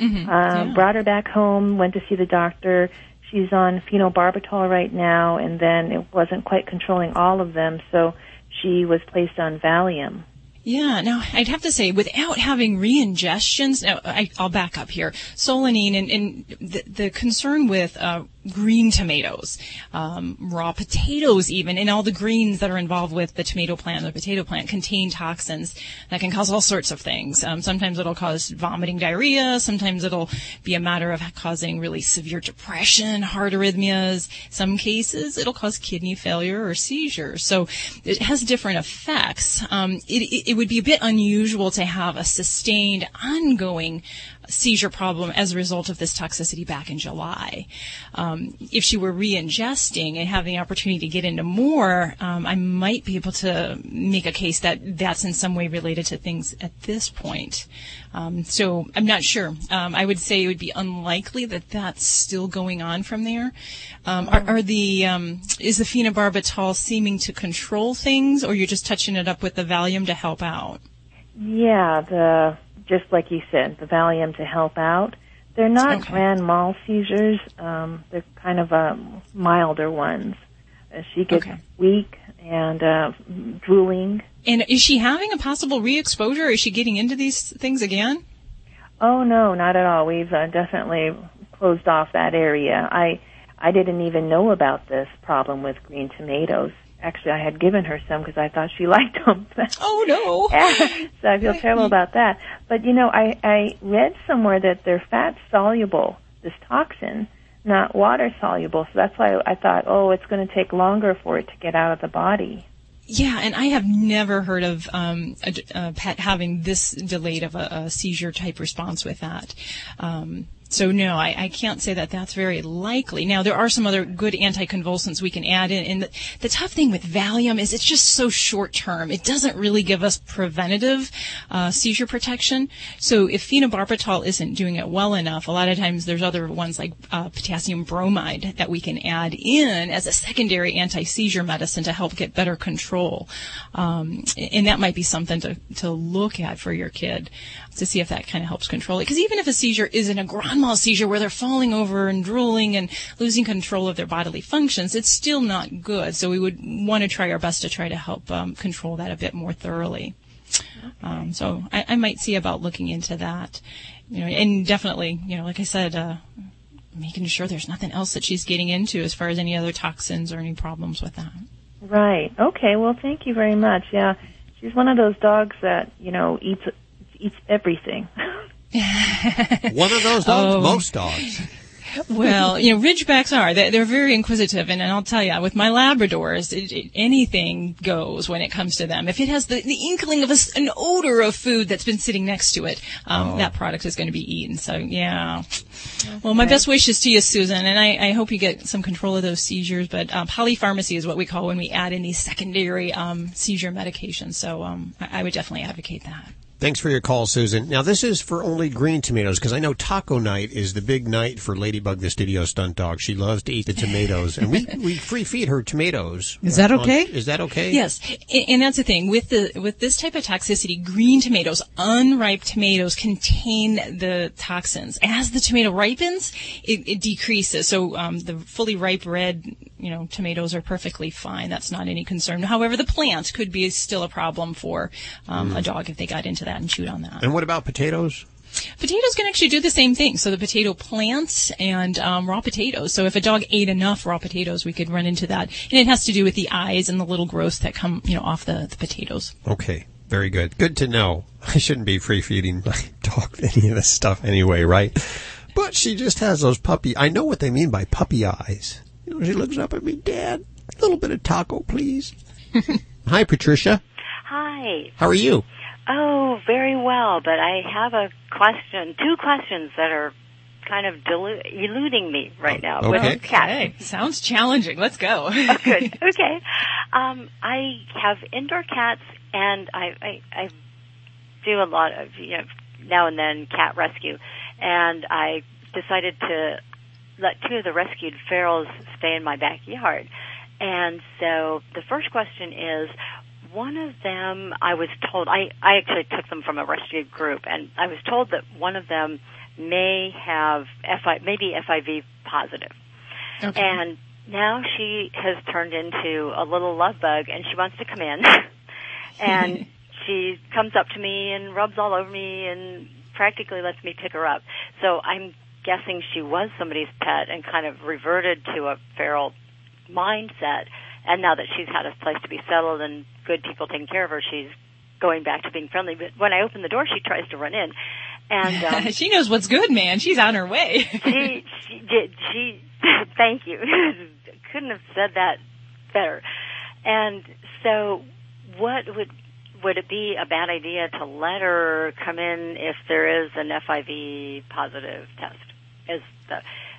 Mm-hmm. Uh, Brought her back home, went to see the doctor. She's on phenobarbital right now, and then it wasn't quite controlling all of them, so she was placed on Valium. Yeah, now I'd have to say, without having re-ingestions, now I, I'll back up here. Solanine and, and the, the concern with uh, green tomatoes, um, raw potatoes, even, and all the greens that are involved with the tomato plant. The potato plant contain toxins that can cause all sorts of things. Um, sometimes it'll cause vomiting, diarrhea. Sometimes it'll be a matter of causing really severe depression, heart arrhythmias. Some cases it'll cause kidney failure or seizures. So it has different effects. Um, it, it would be a bit unusual to have a sustained, ongoing seizure problem as a result of this toxicity back in July. Um, if she were re-ingesting and having the opportunity to get into more, um, I might be able to make a case that that's in some way related to things at this point. Um, so I'm not sure. Um, I would say it would be unlikely that that's still going on from there. Um, are, are, the um, is the phenobarbital seeming to control things, or you're just touching it up with the Valium to help out? Yeah, the just like you said, the Valium to help out. They're not okay. grand mal seizures. Um, they're kind of um, milder ones. Uh, she gets okay. weak and uh, drooling. And is she having a possible re-exposure? Is she getting into these things again? Oh no, not at all. We've uh, definitely closed off that area. I I didn't even know about this problem with green tomatoes actually I had given her some because I thought she liked them. oh no! so I feel terrible about that. But you know, I I read somewhere that they're fat soluble. This toxin, not water soluble. So that's why I thought, oh, it's going to take longer for it to get out of the body. Yeah, and I have never heard of um, a, a pet having this delayed of a, a seizure type response with that. Um, so no, I, I can't say that that's very likely. Now there are some other good anticonvulsants we can add in. And the, the tough thing with Valium is it's just so short term. It doesn't really give us preventative uh, seizure protection. So if phenobarbital isn't doing it well enough, a lot of times there's other ones like uh, potassium bromide that we can add in as a secondary anti-seizure medicine to help get better control. Um, and that might be something to, to look at for your kid to see if that kind of helps control it. Because even if a seizure isn't a grand mal seizure where they're falling over and drooling and losing control of their bodily functions, it's still not good. So we would want to try our best to try to help um, control that a bit more thoroughly. Um, so I, I, might see about looking into that, you know, and definitely, you know, like I said, uh, making sure there's nothing else that she's getting into as far as any other toxins or any problems with that. Right. Okay. Well, thank you very much. Yeah, she's one of those dogs that you know eats eats everything. One of those dogs? Oh. Most dogs. well, you know, Ridgebacks are. They're, they're very inquisitive, and, and, I'll tell you, with my Labradors, it, it, anything goes when it comes to them. If it has the, the inkling of a, an odor of food that's been sitting next to it, um, oh. that product is going to be eaten. So, yeah. Okay. Well, my best wishes to you, Susan, and I, I, hope you get some control of those seizures. But uh, polypharmacy is what we call when we add in these secondary um, seizure medications. So um, I, I would definitely advocate that. Thanks for your call, Susan. Now, this is for only green tomatoes because I know taco night is the big night for Ladybug, the studio stunt dog. She loves to eat the tomatoes, and we, we free feed her tomatoes. Is that okay? On, is that okay? Yes, and that's the thing with the with this type of toxicity. Green tomatoes, unripe tomatoes, contain the toxins. As the tomato ripens, it, it decreases. So um, the fully ripe red you know, tomatoes are perfectly fine. That's not any concern. However, the plant could be still a problem for um, mm. a dog if they got into that and chewed on that. And what about potatoes? Potatoes can actually do the same thing. So the potato plants and um, raw potatoes. So if a dog ate enough raw potatoes, we could run into that. And it has to do with the eyes and the little growths that come, you know, off the, the potatoes. Okay. Very good. Good to know. I shouldn't be free feeding my dog any of this stuff anyway, right? But she just has those puppy. I know what they mean by puppy eyes. You she looks up at me, Dad, a little bit of taco, please. Hi, Patricia. Hi. How are you? Oh, very well, but I have a question, two questions that are kind of delu- eluding me right now okay. with cats. Okay. Sounds challenging. Let's go. oh, good. Okay. Um, I have indoor cats, and I, I, I do a lot of, you know, now and then cat rescue, and I decided to let two of the rescued ferals stay in my backyard. And so the first question is, one of them, I was told, I, I actually took them from a rescue group, and I was told that one of them may have FI, maybe FIV positive. Okay. And now she has turned into a little love bug, and she wants to come in. and she comes up to me and rubs all over me and practically lets me pick her up. So I'm guessing she was somebody's pet and kind of reverted to a feral mindset. And now that she's had a place to be settled and good people taking care of her, she's going back to being friendly. But when I open the door, she tries to run in, and um, she knows what's good, man. She's on her way. she she did she. thank you. Couldn't have said that better. And so, what would would it be a bad idea to let her come in if there is an FIV positive test? Is the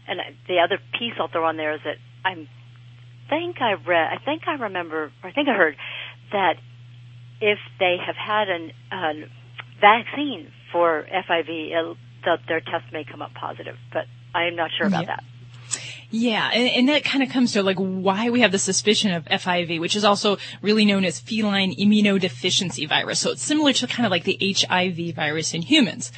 and the other piece I'll throw on there is that I'm think I read, I think I remember, I think I heard that if they have had an, a vaccine for FIV, that their test may come up positive, but I am not sure about Yeah. that. Yeah, and, and that kind of comes to like why we have the suspicion of FIV, which is also really known as feline immunodeficiency virus. So it's similar to kind of like the HIV virus in humans.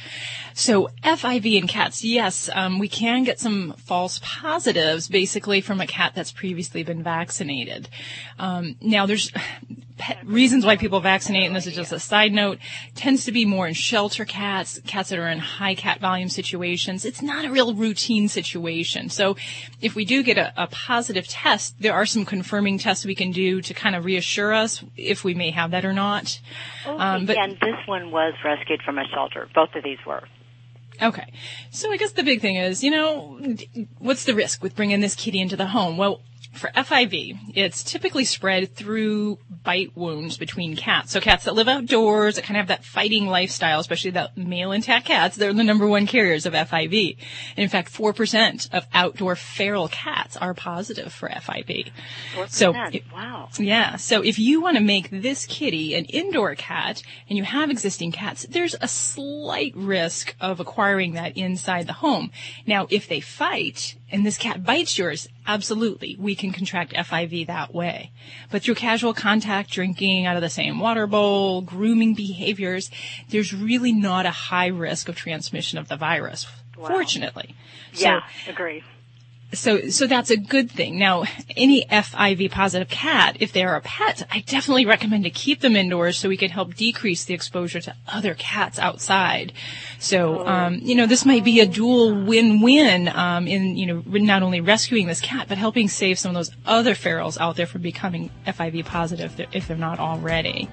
So FIV in cats, yes, um, we can get some false positives basically from a cat that's previously been vaccinated. Um, now there's pe- reasons why people vaccinate, and this is just a side note, tends to be more in shelter cats, cats that are in high cat volume situations. It's not a real routine situation. So if we do get a, a positive test, there are some confirming tests we can do to kind of reassure us if we may have that or not. Um, but and this one was rescued from a shelter. Both of these were. Okay. So I guess the big thing is, you know, what's the risk with bringing this kitty into the home? Well, for FIV, it's typically spread through bite wounds between cats. So cats that live outdoors, that kind of have that fighting lifestyle, especially the male intact cats, they're the number one carriers of FIV. And in fact, 4% of outdoor feral cats are positive for FIV. So, 4%. wow. yeah. So if you want to make this kitty an indoor cat and you have existing cats, there's a slight risk of acquiring that inside the home. Now, if they fight and this cat bites yours, absolutely, we can contract FIV that way. But through casual contact, drinking out of the same water bowl, grooming behaviors, there's really not a high risk of transmission of the virus. Fortunately. Yeah, So, agree. So, so that's a good thing. Now, any FIV positive cat, if they're a pet, I definitely recommend to keep them indoors so we can help decrease the exposure to other cats outside. So, um, you know, this might be a dual win-win, um, in, you know, not only rescuing this cat, but helping save some of those other ferals out there from becoming FIV positive if they're- if they're not already.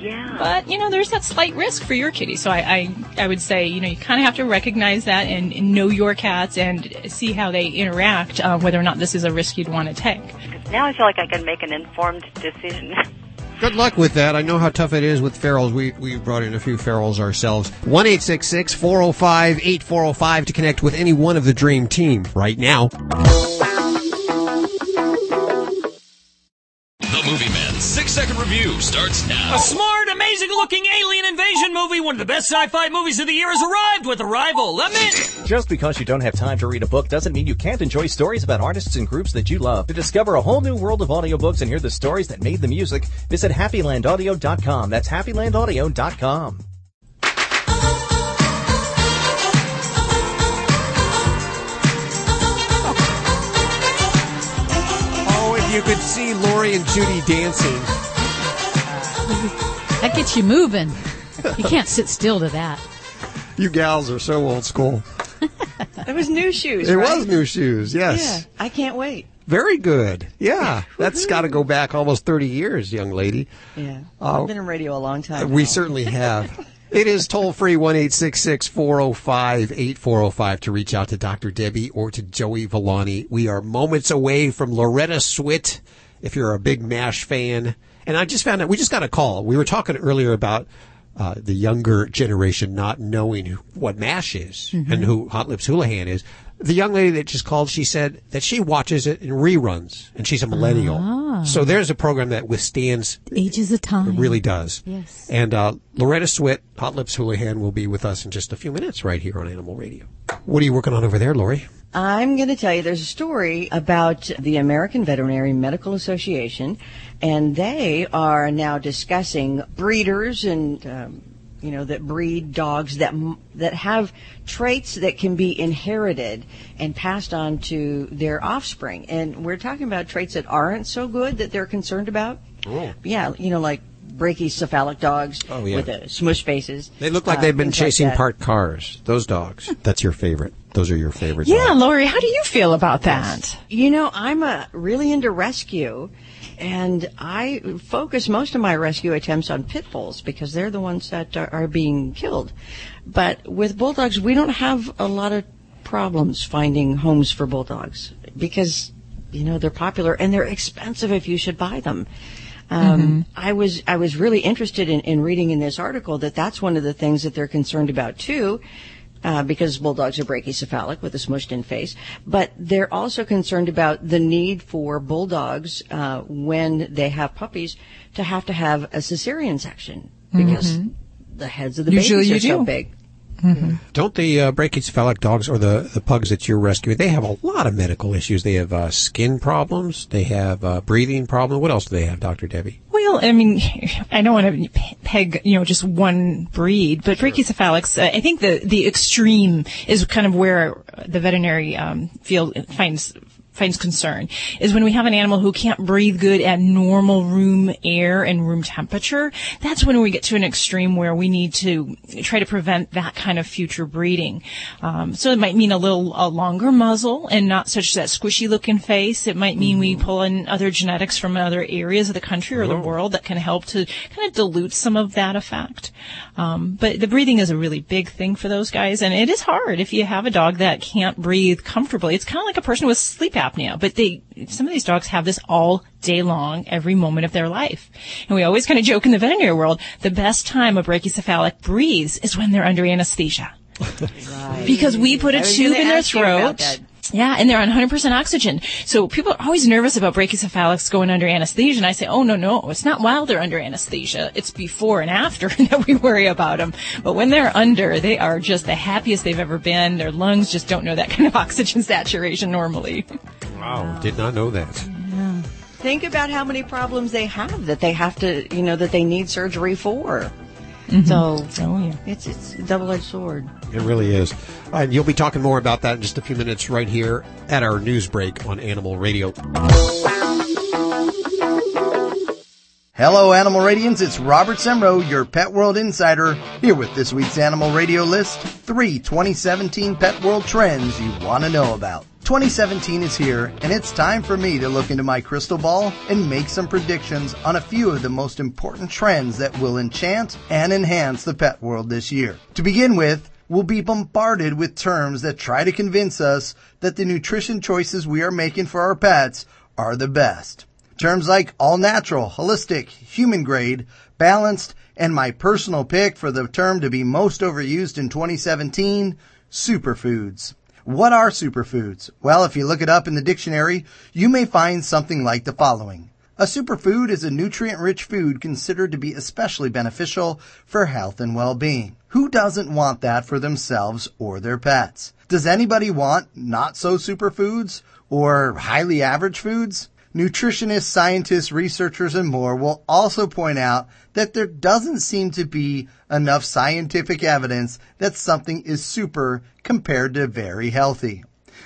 Yeah. But, you know, there's that slight risk for your kitty. So I, I, I would say, you know, you kind of have to recognize that and, and know your cats and see how they interact, uh, whether or not this is a risk you'd want to take. Now I feel like I can make an informed decision. Good luck with that. I know how tough it is with ferals. We we brought in a few ferals ourselves. One eight six six four zero five eight four zero five to connect with any one of the dream team right now. The Movie Man six second review starts now. Movie, one of the best sci-fi movies of the year, has arrived with Arrival. Let me. Just because you don't have time to read a book doesn't mean you can't enjoy stories about artists and groups that you love. To discover a whole new world of audiobooks and hear the stories that made the music, visit happylandaudio.com. That's happylandaudio.com. Oh, if you could see Lori and Judy dancing. That gets you moving. You can't sit still to that. You gals are so old school. It was new shoes. It right? was new shoes, yes. Yeah, I can't wait. Very good. Yeah, that's got to go back almost 30 years, young lady. Yeah, Oh. I've been in radio a long time. We now. certainly have. It is toll free one eight six six four zero five eight four zero five to reach out to Dr. Debbie or to Joey Villani. We are moments away from Loretta Swit. If you're a big MASH fan, and I just found out we just got a call. We were talking earlier about uh, the younger generation not knowing what MASH is Mhm. and who Hot Lips Houlihan is. The young lady that just called, she said that she watches it in reruns, and she's a millennial. Ah. So there's a program that withstands Ages of time. it really does. Yes. And uh, Loretta Swit, Hot Lips Houlihan, will be with us in just a few minutes right here on Animal Radio. What are you working on over there, Lori? I'm going to tell you there's a story about the American Veterinary Medical Association, and they are now discussing breeders and um, you know that breed dogs that that have traits that can be inherited and passed on to their offspring. And we're talking about traits that aren't so good that they're concerned about. Oh. Yeah, you know, like brachycephalic dogs Oh, yeah. with the smush faces. They look like uh, they've been things like chasing that. parked cars. Those dogs. That's your favorite. Those are your favorite. Yeah, dogs. Lori, how do you feel about that? You know, I'm uh, really into rescue, and I focus most of my rescue attempts on pit bulls because they're the ones that are, are being killed. But with bulldogs, we don't have a lot of problems finding homes for bulldogs because you know they're popular and they're expensive if you should buy them. Um, I was I was really interested in, in reading in this article that that's one of the things that they're concerned about too, uh, because bulldogs are brachycephalic with a smushed in face. But they're also concerned about the need for bulldogs uh, when they have puppies to have to have a cesarean section because Mhm. the heads of the Usually babies are so do. big. Don't the uh, brachycephalic dogs or the, the pugs that you're rescuing, they have a lot of medical issues. They have uh, skin problems. They have uh, breathing problems. What else do they have, Dr. Debbie? Well, I mean, I don't want to peg, you know, just one breed, but brachycephalics, uh, I think the, the extreme is kind of where the veterinary um, field finds finds concern is when we have an animal who can't breathe good at normal room air and room temperature. That's when we get to an extreme where we need to try to prevent that kind of future breeding. Um, so it might mean a little a longer muzzle and not such that squishy looking face. It might mean we pull in other genetics from other areas of the country or the Oh. world that can help to kind of dilute some of that effect. Um, but the breathing is a really big thing for those guys, and it is hard if you have a dog that can't breathe comfortably. It's kind of like a person with sleep apnea, but they some of these dogs have this all day long, every moment of their life. And we always kind of joke in the veterinary world, the best time a brachycephalic breathes is when they're under anesthesia. Because we put a tube in their throat. That. Yeah, and they're on 100% oxygen. So people are always nervous about brachycephalics going under anesthesia. And I say, oh, no, no, it's not while they're under anesthesia. It's before and after that we worry about them. But when they're under, they are just the happiest they've ever been. Their lungs just don't know that kind of oxygen saturation normally. Wow, did not know that. Think about how many problems they have that they have to, you know, that they need surgery for. Mhm. So, oh yeah, it's it's a double-edged sword. It really is. And you'll be talking more about that in just a few minutes right here at our news break on Animal Radio. Hello, Animal Radiants. It's Robert Semrow, your Pet World Insider, here with this week's Animal Radio list. Three 2017 Pet World trends you want to know about. 2017 is here, and it's time for me to look into my crystal ball and make some predictions on a few of the most important trends that will enchant and enhance the pet world this year. To begin with, we'll be bombarded with terms that try to convince us that the nutrition choices we are making for our pets are the best. Terms like all natural, holistic, human grade, balanced, and my personal pick for the term to be most overused in 2017, superfoods. What are superfoods? Well, if you look it up in the dictionary, you may find something like the following. A superfood is a nutrient-rich food considered to be especially beneficial for health and well-being. Who doesn't want that for themselves or their pets? Does anybody want not so superfoods or highly average foods? Nutritionists, scientists, researchers, and more will also point out that there doesn't seem to be enough scientific evidence that something is super compared to very healthy.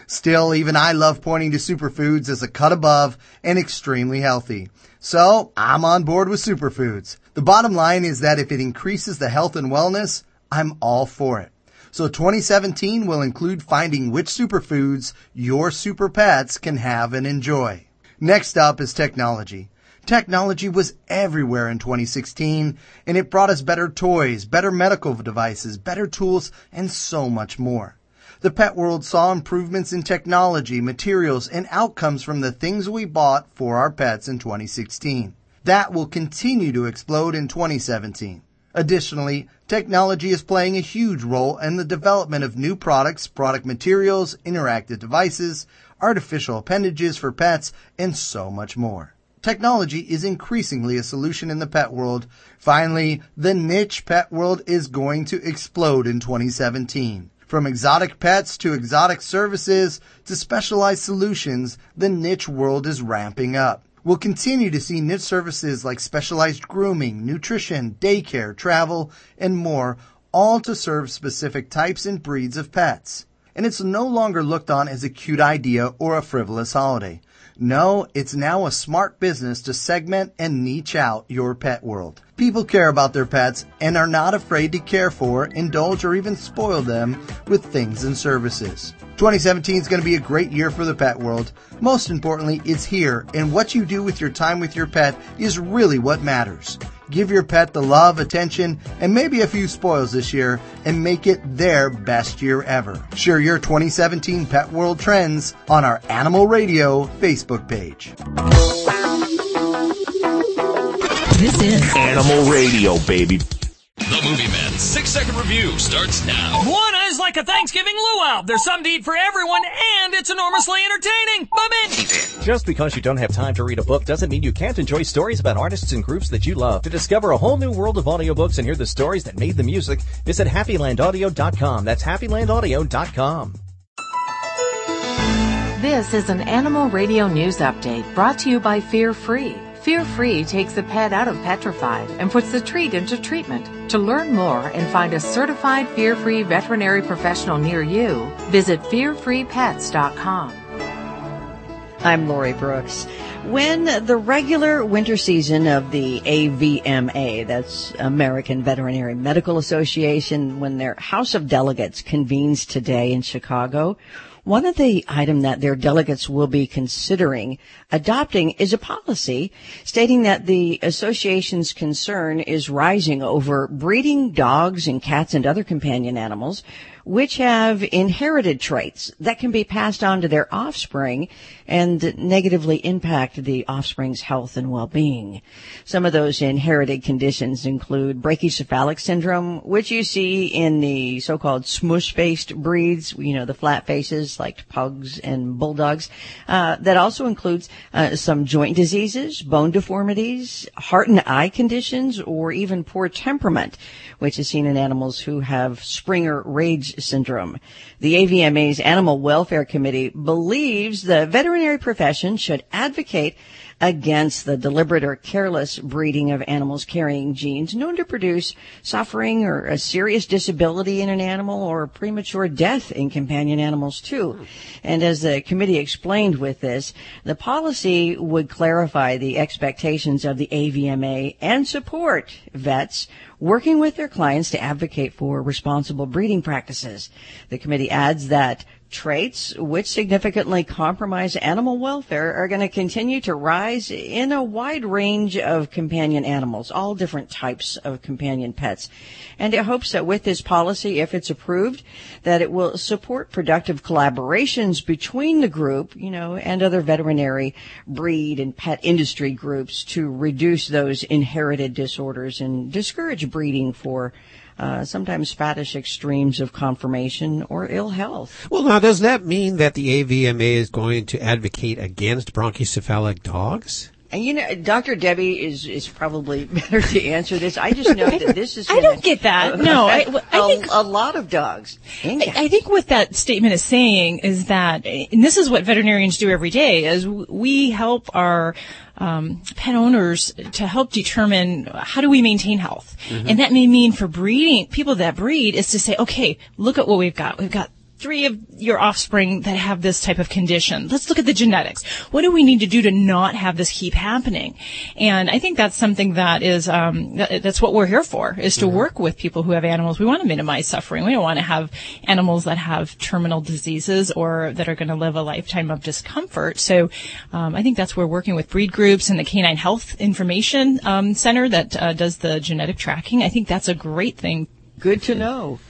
Still, even I love pointing to superfoods as a cut above and extremely healthy. So, I'm on board with superfoods. The bottom line is that if it increases the health and wellness, I'm all for it. So 2017 will include finding which superfoods your super pets can have and enjoy. Next up is technology. Technology was everywhere in 2016 and it brought us better toys, better medical devices, better tools, and so much more. The pet world saw improvements in technology, materials, and outcomes from the things we bought for our pets in 2016. That will continue to explode in 2017. Additionally, technology is playing a huge role in the development of new products, product materials, interactive devices, artificial appendages for pets, and so much more. Technology is increasingly a solution in the pet world. Finally, the niche pet world is going to explode in 2017. From exotic pets to exotic services to specialized solutions, the niche world is ramping up. We'll continue to see niche services like specialized grooming, nutrition, daycare, travel, and more, all to serve specific types and breeds of pets. And it's no longer looked on as a cute idea or a frivolous holiday. No, it's now a smart business to segment and niche out your pet world. People care about their pets and are not afraid to care for, indulge, or even spoil them with things and services. 2017 is going to be a great year for the pet world. Most importantly, it's here, and what you do with your time with your pet is really what matters. Give your pet the love, attention, and maybe a few spoils this year and make it their best year ever. Share your 2017 Pet World Trends on our Animal Radio Facebook page. This is Animal Radio, baby. The Movie Man six second review starts now. One is like a Thanksgiving luau. There's something to eat for everyone, and it's enormously entertaining. Bum in. Just because you don't have time to read a book doesn't mean you can't enjoy stories about artists and groups that you love. To discover a whole new world of audiobooks and hear the stories that made the music, visit happylandaudio.com. That's happylandaudio.com. This is an Animal Radio News Update brought to you by Fear Free. Fear Free takes the pet out of petrified and puts the treat into treatment. To learn more and find a certified fear free veterinary professional near you, visit fearfreepets.com. I'm Lori Brooks. When the regular winter season of the AVMA, that's American Veterinary Medical Association, when their House of Delegates convenes today in Chicago, one of the items that their delegates will be considering adopting is a policy stating that the association's concern is rising over breeding dogs and cats and other companion animals which have inherited traits that can be passed on to their offspring and negatively impact the offspring's health and well-being. Some of those inherited conditions include brachycephalic syndrome, which you see in the so-called smush-faced breeds, you know, the flat faces like pugs and bulldogs. Uh, that also includes uh, some joint diseases, bone deformities, heart and eye conditions, or even poor temperament, which is seen in animals who have Springer rage syndrome. The AVMA's Animal Welfare Committee believes the veterinary profession should advocate against the deliberate or careless breeding of animals carrying genes known to produce suffering or a serious disability in an animal or premature death in companion animals too. And as the committee explained with this, the policy would clarify the expectations of the AVMA and support vets working with their clients to advocate for responsible breeding practices. The committee adds that traits which significantly compromise animal welfare are going to continue to rise in a wide range of companion animals, all different types of companion pets. And it hopes that with this policy, if it's approved, that it will support productive collaborations between the group, you know, and other veterinary breed and pet industry groups to reduce those inherited disorders and discourage breeding for uh, sometimes faddish extremes of conformation or ill health. Well, now, does that mean that the AVMA is going to advocate against bronchocephalic dogs? And you know, Dr. Debbie is is probably better to answer this. I just know that this is. I don't get that. No, I, I think a lot of dogs. I, I think what that statement is saying is that, and this is what veterinarians do every day, is we help our um, pet owners to help determine how do we maintain health. Mm-hmm. And that may mean for breeding, people that breed is to say, okay, look at what we've got. We've got three of your offspring that have this type of condition. Let's look at the genetics. What do we need to do to not have this keep happening? And I think that's something that is um, that, that's what we're here for is to mm-hmm. work with people who have animals. We want to minimize suffering. We don't want to have animals that have terminal diseases or that are going to live a lifetime of discomfort. So um, I think that's where working with breed groups and the Canine Health Information um, Center that uh, does the genetic tracking. I think that's a great thing. Good to know.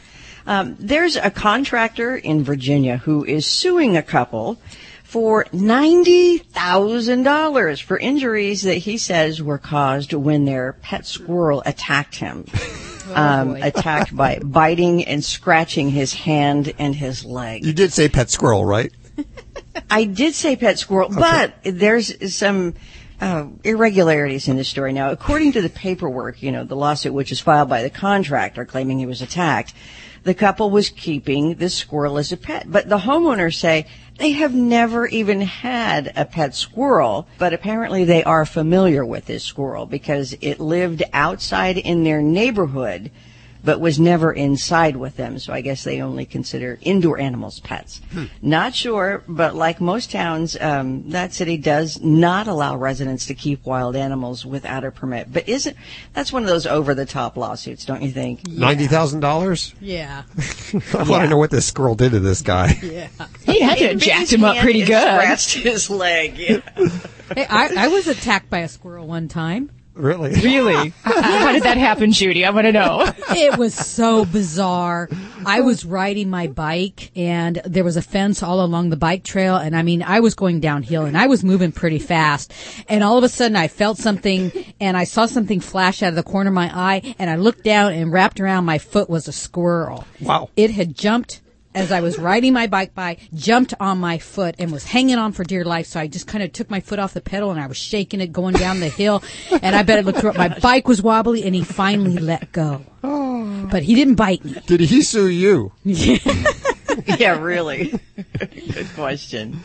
Um, there's a contractor in Virginia who is suing a couple for $90,000 for injuries that he says were caused when their pet squirrel attacked him. Oh, um, attacked by biting and scratching his hand and his leg. You did say pet squirrel, right? I did say pet squirrel, okay. but there's some uh, irregularities in this story. Now, according to the paperwork, you know, the lawsuit which is filed by the contractor claiming he was attacked, the couple was keeping the squirrel as a pet. But the homeowners say they have never even had a pet squirrel, but apparently they are familiar with this squirrel because it lived outside in their neighborhood but was never inside with them. So I guess they only consider indoor animals pets. Hmm. Not sure, but like most towns, um, that city does not allow residents to keep wild animals without a permit. But isn't that's one of those over the top lawsuits, don't you think? Ninety thousand dollars. Yeah. I want to know what this squirrel did to this guy. Yeah. He had to have jacked him up pretty good. Scratched his leg. Yeah. Hey, I, I was attacked by a squirrel one time. Really? Really? How did that happen, Judy? I want to know. It was so bizarre. I was riding my bike and there was a fence all along the bike trail. And I mean, I was going downhill and I was moving pretty fast. And all of a sudden I felt something and I saw something flash out of the corner of my eye and I looked down and wrapped around my foot was a squirrel. Wow. It had jumped as I was riding my bike by, jumped on my foot and was hanging on for dear life. So I just kind of took my foot off the pedal and I was shaking it going down the hill. And I bet it looked, my bike was wobbly and he finally let go. Oh. But he didn't bite me. Did he sue you? yeah, really. Good question.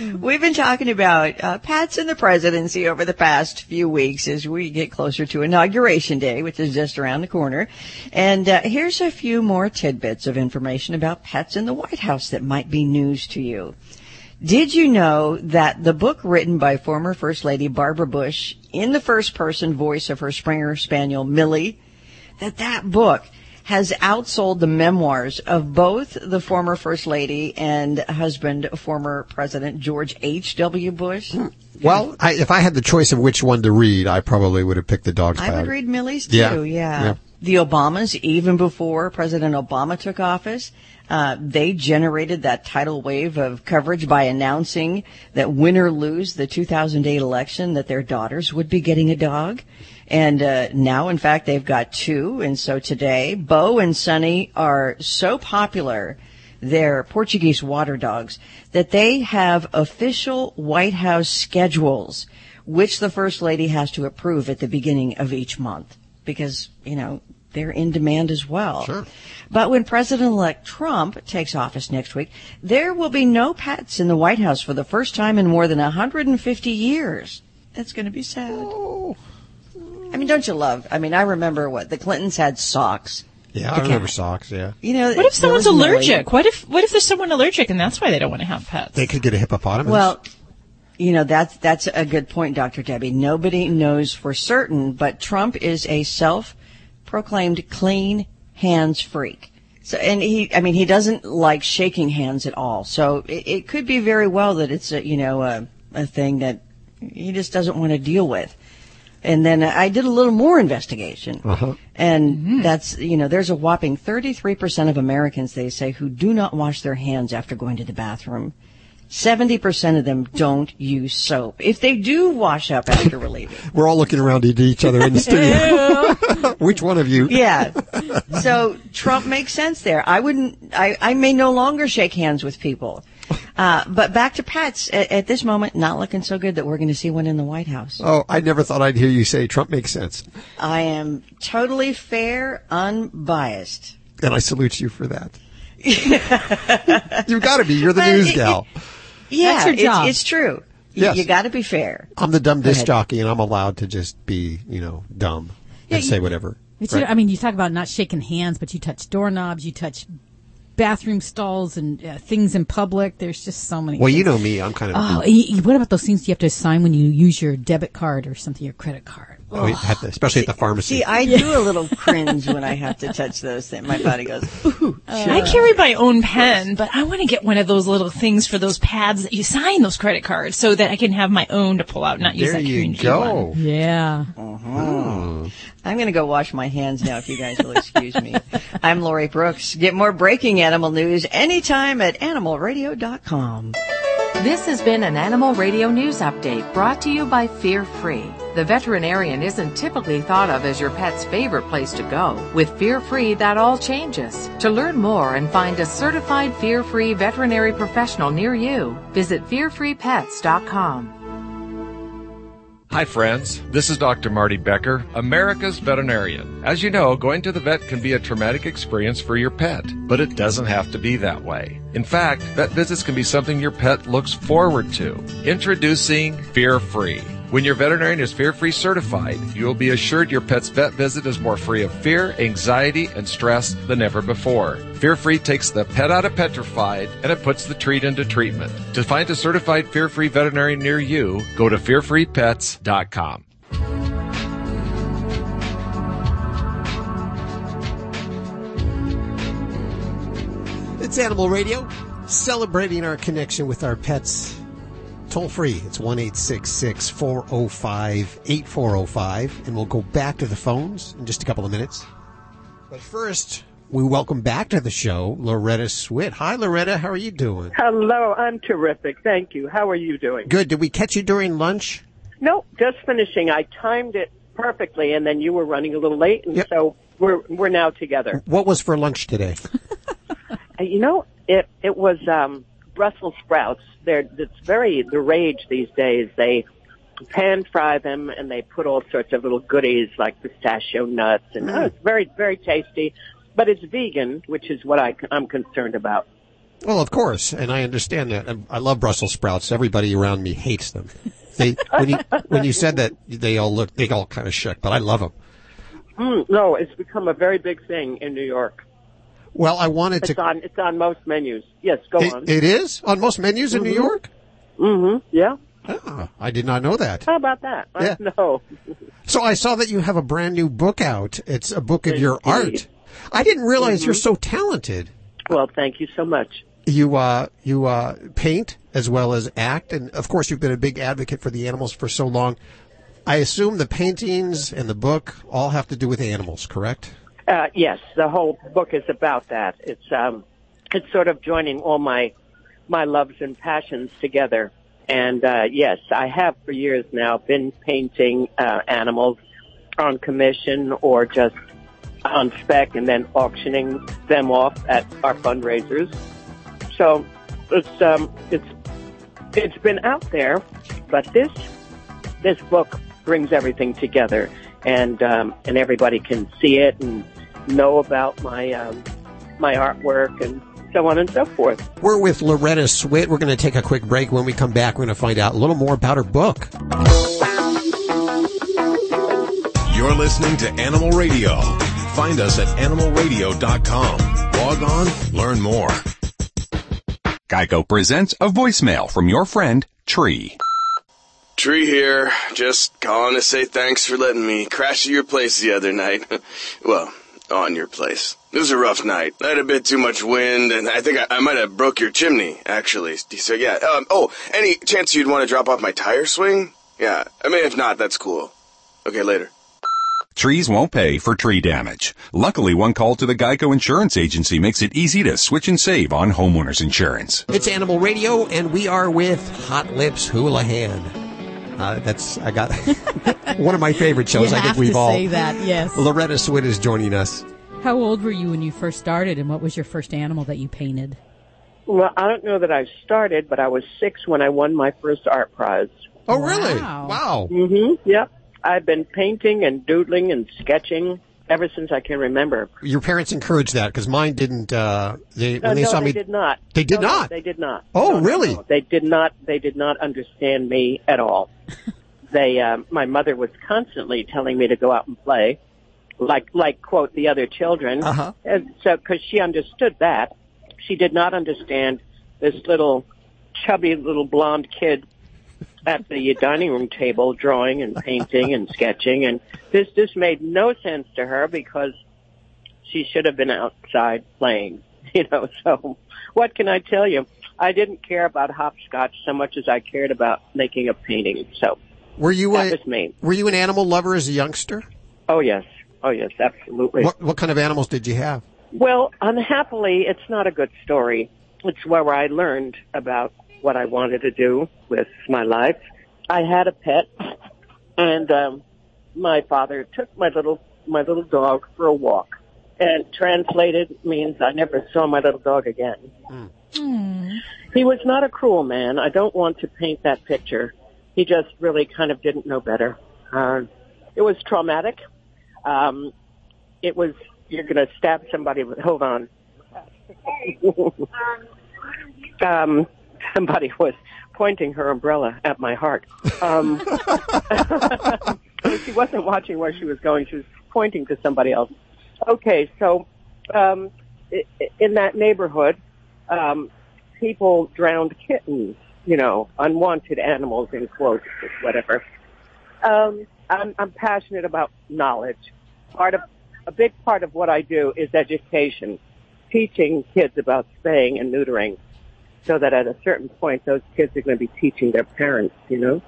We've been talking about uh, pets in the presidency over the past few weeks as we get closer to Inauguration Day, which is just around the corner. And uh, here's a few more tidbits of information about pets in the White House that might be news to you. Did you know that the book written by former First Lady Barbara Bush in the first person voice of her Springer Spaniel Millie, that that book has outsold the memoirs of both the former First Lady and husband, former President George H.W. Bush? Well, I, if I had the choice of which one to read, I probably would have picked the dog's I bag. would read Millie's too, Yeah, yeah. yeah. The Obamas, even before President Obama took office, uh, they generated that tidal wave of coverage by announcing that win or lose the 2008 election, that their daughters would be getting a dog. And uh, now, in fact, they've got two. And so today, Bo and Sunny are so popular, they're Portuguese water dogs, that they have official White House schedules, which the First Lady has to approve at the beginning of each month. Because, you know, they're in demand as well. Sure. But when President-elect Trump takes office next week, there will be no pets in the White House for the first time in more than 150 years. That's going to be sad. I mean, don't you love? I mean, I remember what the Clintons had socks. Yeah, I remember socks. Yeah, You know, What if someone's was Millie. allergic? What if what if there's someone allergic and that's why they don't want to have pets? they could get a hippopotamus. Well, you know, that's, that's a good point, Dr. Debbie. Nobody knows for certain, but Trump is a self-proclaimed clean hands freak. So, and he, I mean, he doesn't like shaking hands at all. So it, it could be very well that it's a, you know, a, a thing that he just doesn't want to deal with. And then I did a little more investigation. Uh-huh. And that's, you know, there's a whopping 33% of Americans, they say, who do not wash their hands after going to the bathroom. 70% of them don't use soap. If they do wash up after relieving. we're all looking around at each other in the studio. which one of you? yeah. So Trump makes sense there. I wouldn't, I, I may no longer shake hands with people. Uh, but back to pets. At, at this moment, not looking so good that we're going to see one in the White House. Oh, I never thought I'd hear you say Trump makes sense, I am totally fair, unbiased. and I salute you for that. You've got to be. You're the But news it- gal. Yeah, That's your it's- job. It's, true. You- Yes. You, got to be fair. I'm the dumb Go disc ahead. jockey, and I'm allowed to just be, you know, dumb Yeah, and you- say whatever. It's, Right. I mean, you talk about not shaking hands, but you touch doorknobs, you touch bathroom stalls and uh, things in public. There's just so many. well, you know me. I'm kind of. Oh, what about those things you have to sign when you use your debit card or something, your credit card? Oh, you have to- especially at the pharmacy. See, I do a little cringe when I have to touch those things. My body goes, ooh. I carry my own pen, but I want to get one of those little things for those pads that you sign those credit cards so that I can have my own to pull out, not use there that you go. one. Yeah. Oh. I'm going to go wash my hands now if you guys will excuse me. I'm Lori Brooks. Get more breaking animal news anytime at animalradio.com. This has been an Animal Radio News Update brought to you by Fear Free. The veterinarian isn't typically thought of as your pet's favorite place to go. With Fear Free, that all changes. To learn more and find a certified Fear Free veterinary professional near you, visit fearfreepets.com. Hi, friends. This is Dr. Marty Becker, America's veterinarian. As you know, going to the vet can be a traumatic experience for your pet, but it doesn't have to be that way. In fact, vet visits can be something your pet looks forward to. Introducing Fear Free. When your veterinarian is fear free certified, you will be assured your pet's vet visit is more free of fear, anxiety, and stress than ever before. Fear free takes the pet out of petrified and it puts the treat into treatment. To find a certified fear free veterinarian near you, go to fearfreepets.com. It's Animal Radio, celebrating our connection with our pets. Toll free. It's 1 405 8405. And we'll go back to the phones in just a couple of minutes. But first, we welcome back to the show Loretta Swit. Hi, Loretta. How are you doing? Hello, I'm terrific. Thank you. How are you doing? Good. Did we catch you during lunch? No, just finishing. I timed it perfectly, and then you were running a little late, and so we're we're now together. What was for lunch today? Uh, You know, it it was um, Brussels sprouts. They're it's very the rage these days. They pan fry them, and they put all sorts of little goodies like pistachio nuts, and oh, it's very very tasty. But it's vegan, which is what I, I'm concerned about. Well, of course, and I understand that. I- I love Brussels sprouts. Everybody around me hates them. They when you when you said that, they all look they all kind of shook, but I love them. Mm, no, it's become a very big thing in New York. Well, I wanted It's to. on it's on most menus. Yes, go on. It, it is on most menus in New Mhm. York. Mm-hmm. Yeah. Ah, I did not know that. How about that? Yeah. I know. So I saw that you have a brand new book out. It's a book of your art. I didn't realize Mhm. you're so talented. Well, thank you so much. You uh you uh paint as well as act, and of course you've been a big advocate for the animals for so long. I assume the paintings and the book all have to do with animals, correct? Uh, yes, the whole book is about that. It's um, it's sort of joining all my my loves and passions together. And uh, yes, I have for years now been painting uh, animals on commission or just on spec, and then auctioning them off at our fundraisers. So it's um, it's it's been out there, but this this book brings everything together, and um, and everybody can see it and know about my um, my artwork and so on and so forth. We're with Loretta Swit. We're going to take a quick break. When we come back, we're going to find out a little more about her book. You're listening to Animal Radio. Find us at animalradio.com. Log on, learn more. Geico presents a voicemail from your friend, Tree. Tree here, just calling to say thanks for letting me crash at your place the other night. well, on your place. It was a rough night. I had a bit too much wind, and I think I, I might have broke your chimney, actually. So yeah, um, oh, any chance you'd want to drop off my tire swing? Yeah, I mean, if not, that's cool. Okay, later. Trees won't pay for tree damage. Luckily, one call to the Geico Insurance Agency makes it easy to switch and save on homeowners insurance. It's Animal Radio, and we are with Hot Lips Houlihan. Uh, that's I got one of my favorite shows. You I think have we've to all. say that, yes. Loretta Swit is joining us. How old were you when you first started, and what was your first animal that you painted? Well, I don't know that I started, but I was six when I won my first art prize. Oh, really? Wow. Mm-hmm. Yep. I've been painting and doodling and sketching ever since I can remember. Your parents encouraged that because mine didn't. Uh, they No, when they no, saw they me, did not. They did No, no, not? they did not. Oh, really? They did not. They did not understand me at all. they, uh, my mother was constantly telling me to go out and play, like, like quote the other children. Uh-huh. And so, because she understood that, she did not understand this little chubby little blonde kid at the dining room table drawing and painting and sketching. And this this made no sense to her because she should have been outside playing you know. So what can i tell you? I didn't care about hopscotch so much as i cared about making a painting. So were you that a was me. were you an animal lover as a youngster? oh yes. Oh yes absolutely. What what kind of animals did you have? Well, unhappily, it's not a good story. It's where I learned about what I wanted to do with my life. I had a pet, and um, my father took my little my little dog for a walk, and translated means I never saw my little dog again. He was not a cruel man. I don't want to paint that picture. He just really kind of didn't know better. Uh, it was traumatic. Um, it was you're going to stab somebody with. Hold on. um, somebody was pointing her umbrella at my heart. Um, she wasn't watching where she was going. She was pointing to somebody else. Okay, so um, in that neighborhood, um, people drowned kittens. You know, unwanted animals in quotes, whatever. Um, I'm, I'm passionate about knowledge. Part of a big part of what I do is education, teaching kids about spaying and neutering, so that at a certain point, those kids are going to be teaching their parents. You know.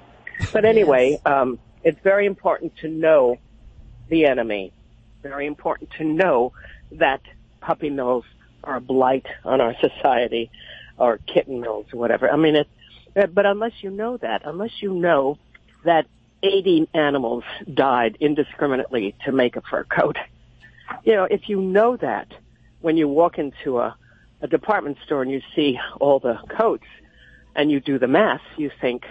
But anyway, um, it's very important to know the enemy. Very important to know that puppy mills are a blight on our society, or kitten mills, or whatever. I mean, it. uh, But unless you know that, unless you know that 80 animals died indiscriminately to make a fur coat, you know, if you know that when you walk into a, a department store and you see all the coats and you do the math, you think,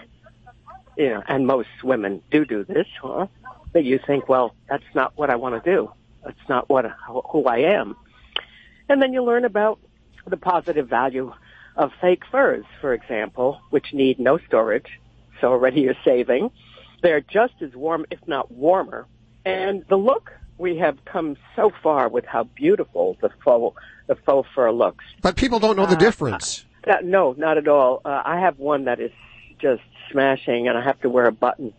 you know, and most women do do this, huh? That you think, well, that's not what I want to do. That's not what who I am. And then you learn about the positive value of fake furs, for example, which need no storage. So already you're saving. They're just as warm, if not warmer. And the look, we have come so far with how beautiful the faux, the faux fur looks. But people don't know the difference. Uh, no, not at all. Uh, I have one that is just smashing, and I have to wear a button.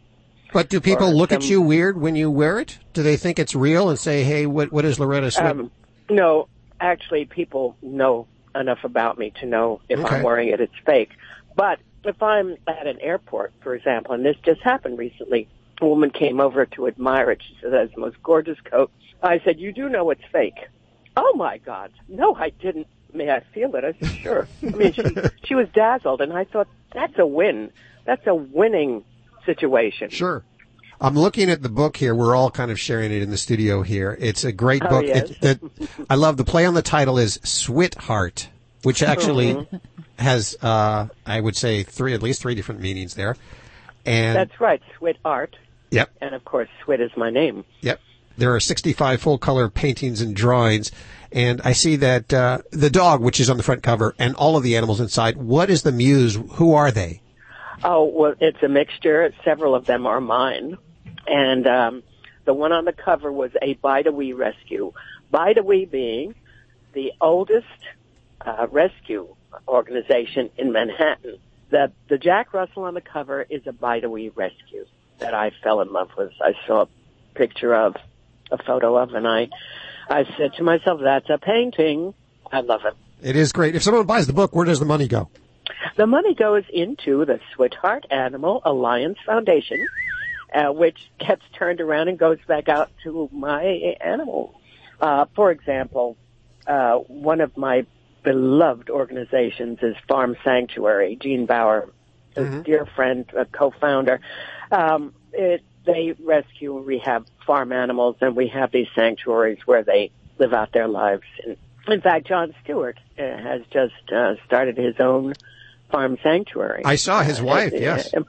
But do people look at you weird when you wear it? Do they think it's real and say, "Hey, what what is Loretta Swit?" Um, no, actually, people know enough about me to know if Okay. I'm wearing it, it's fake. But if I'm at an airport, for example, and this just happened recently, woman came over to admire it. She said, that's the most gorgeous coat. I said, you do know it's fake. Oh my God. No, I didn't. May I feel it? I said, sure. I mean, she, she was dazzled and I thought, that's a win. That's a winning situation. Sure. I'm looking at the book here. We're all kind of sharing it in the studio here. It's a great Oh, book. yes. It, that I love. The play on the title is SwitHeart, which actually Mhm. has, uh, I would say, three at least three different meanings there. And That's right. Swit art. Yep. And of course, Swit is my name. Yep. There are 65 full color paintings and drawings. And I see that uh, the dog, which is on the front cover, and all of the animals inside. What is the muse? Who are they? Oh, well, it's a mixture. Several of them are mine. And um, the one on the cover was a Bide-A-Wee rescue. Bide-A-Wee being the oldest uh, rescue organization in Manhattan. The, the Jack Russell on the cover is a Bide-A-Wee rescue that I fell in love with. I saw a picture of, a photo of, and I, I said to myself, that's a painting. I love it. It is great. If someone buys the book, where does the money go? The money goes into the SwitHeart Animal Alliance Foundation, uh, which gets turned around and goes back out to my animals. Uh, for example, uh, one of my beloved organizations is Farm Sanctuary. Gene Baur, a dear friend, a co-founder. Um, it, they rescue and rehab farm animals, and we have these sanctuaries where they live out their lives. And in fact, Jon Stewart uh, has just uh, started his own farm sanctuary. I saw his Uh, wife, uh, yes. uh,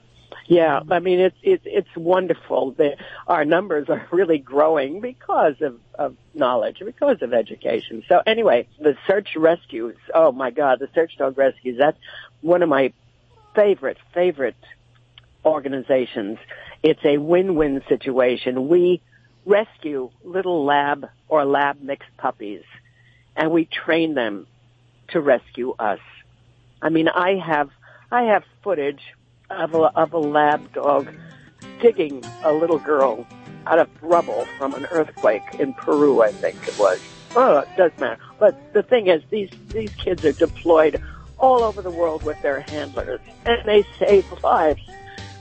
Yeah, I mean it's it's it's wonderful. The, our numbers are really growing because of, of knowledge, because of education. So anyway, the search rescues. Oh my God, the search dog rescues. That's one of my favorite favorite organizations. It's a win-win situation. We rescue little lab or lab mixed puppies, and we train them to rescue us. I mean, I have I have footage of a, of a lab dog digging a little girl out of rubble from an earthquake in Peru, I think it was. Oh, it doesn't matter. But the thing is, these these kids are deployed all over the world with their handlers, and they save lives.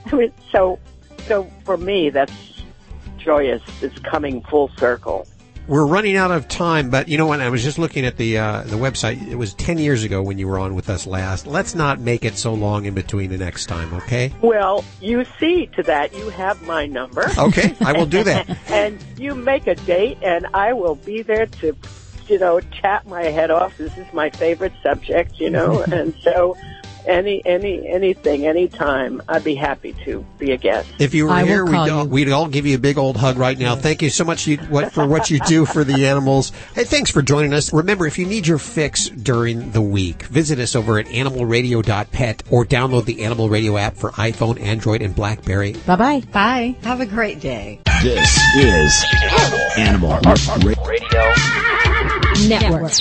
I mean, so so for me, that's joyous. It's coming full circle. We're running out of time, but you know what? I was just looking at the uh, the website. It was ten years ago when you were on with us last. Let's not make it so long in between the next time, okay? Well, you see to that, you have my number. Okay, I will do that. and you make a date, and I will be there to, you know, chat my head off. This is my favorite subject, you know, and so any any anything, anytime, I'd be happy to be a guest. If you were I here, we'd all, we'd all give you a big old hug right now. Thank you so much you, what, for what you do for the animals. Hey, thanks for joining us. Remember, if you need your fix during the week, visit us over at animalradio.pet or download the Animal Radio app for iPhone, Android, and BlackBerry. Bye bye. Bye. Have a great day. This is Animal Radio Network.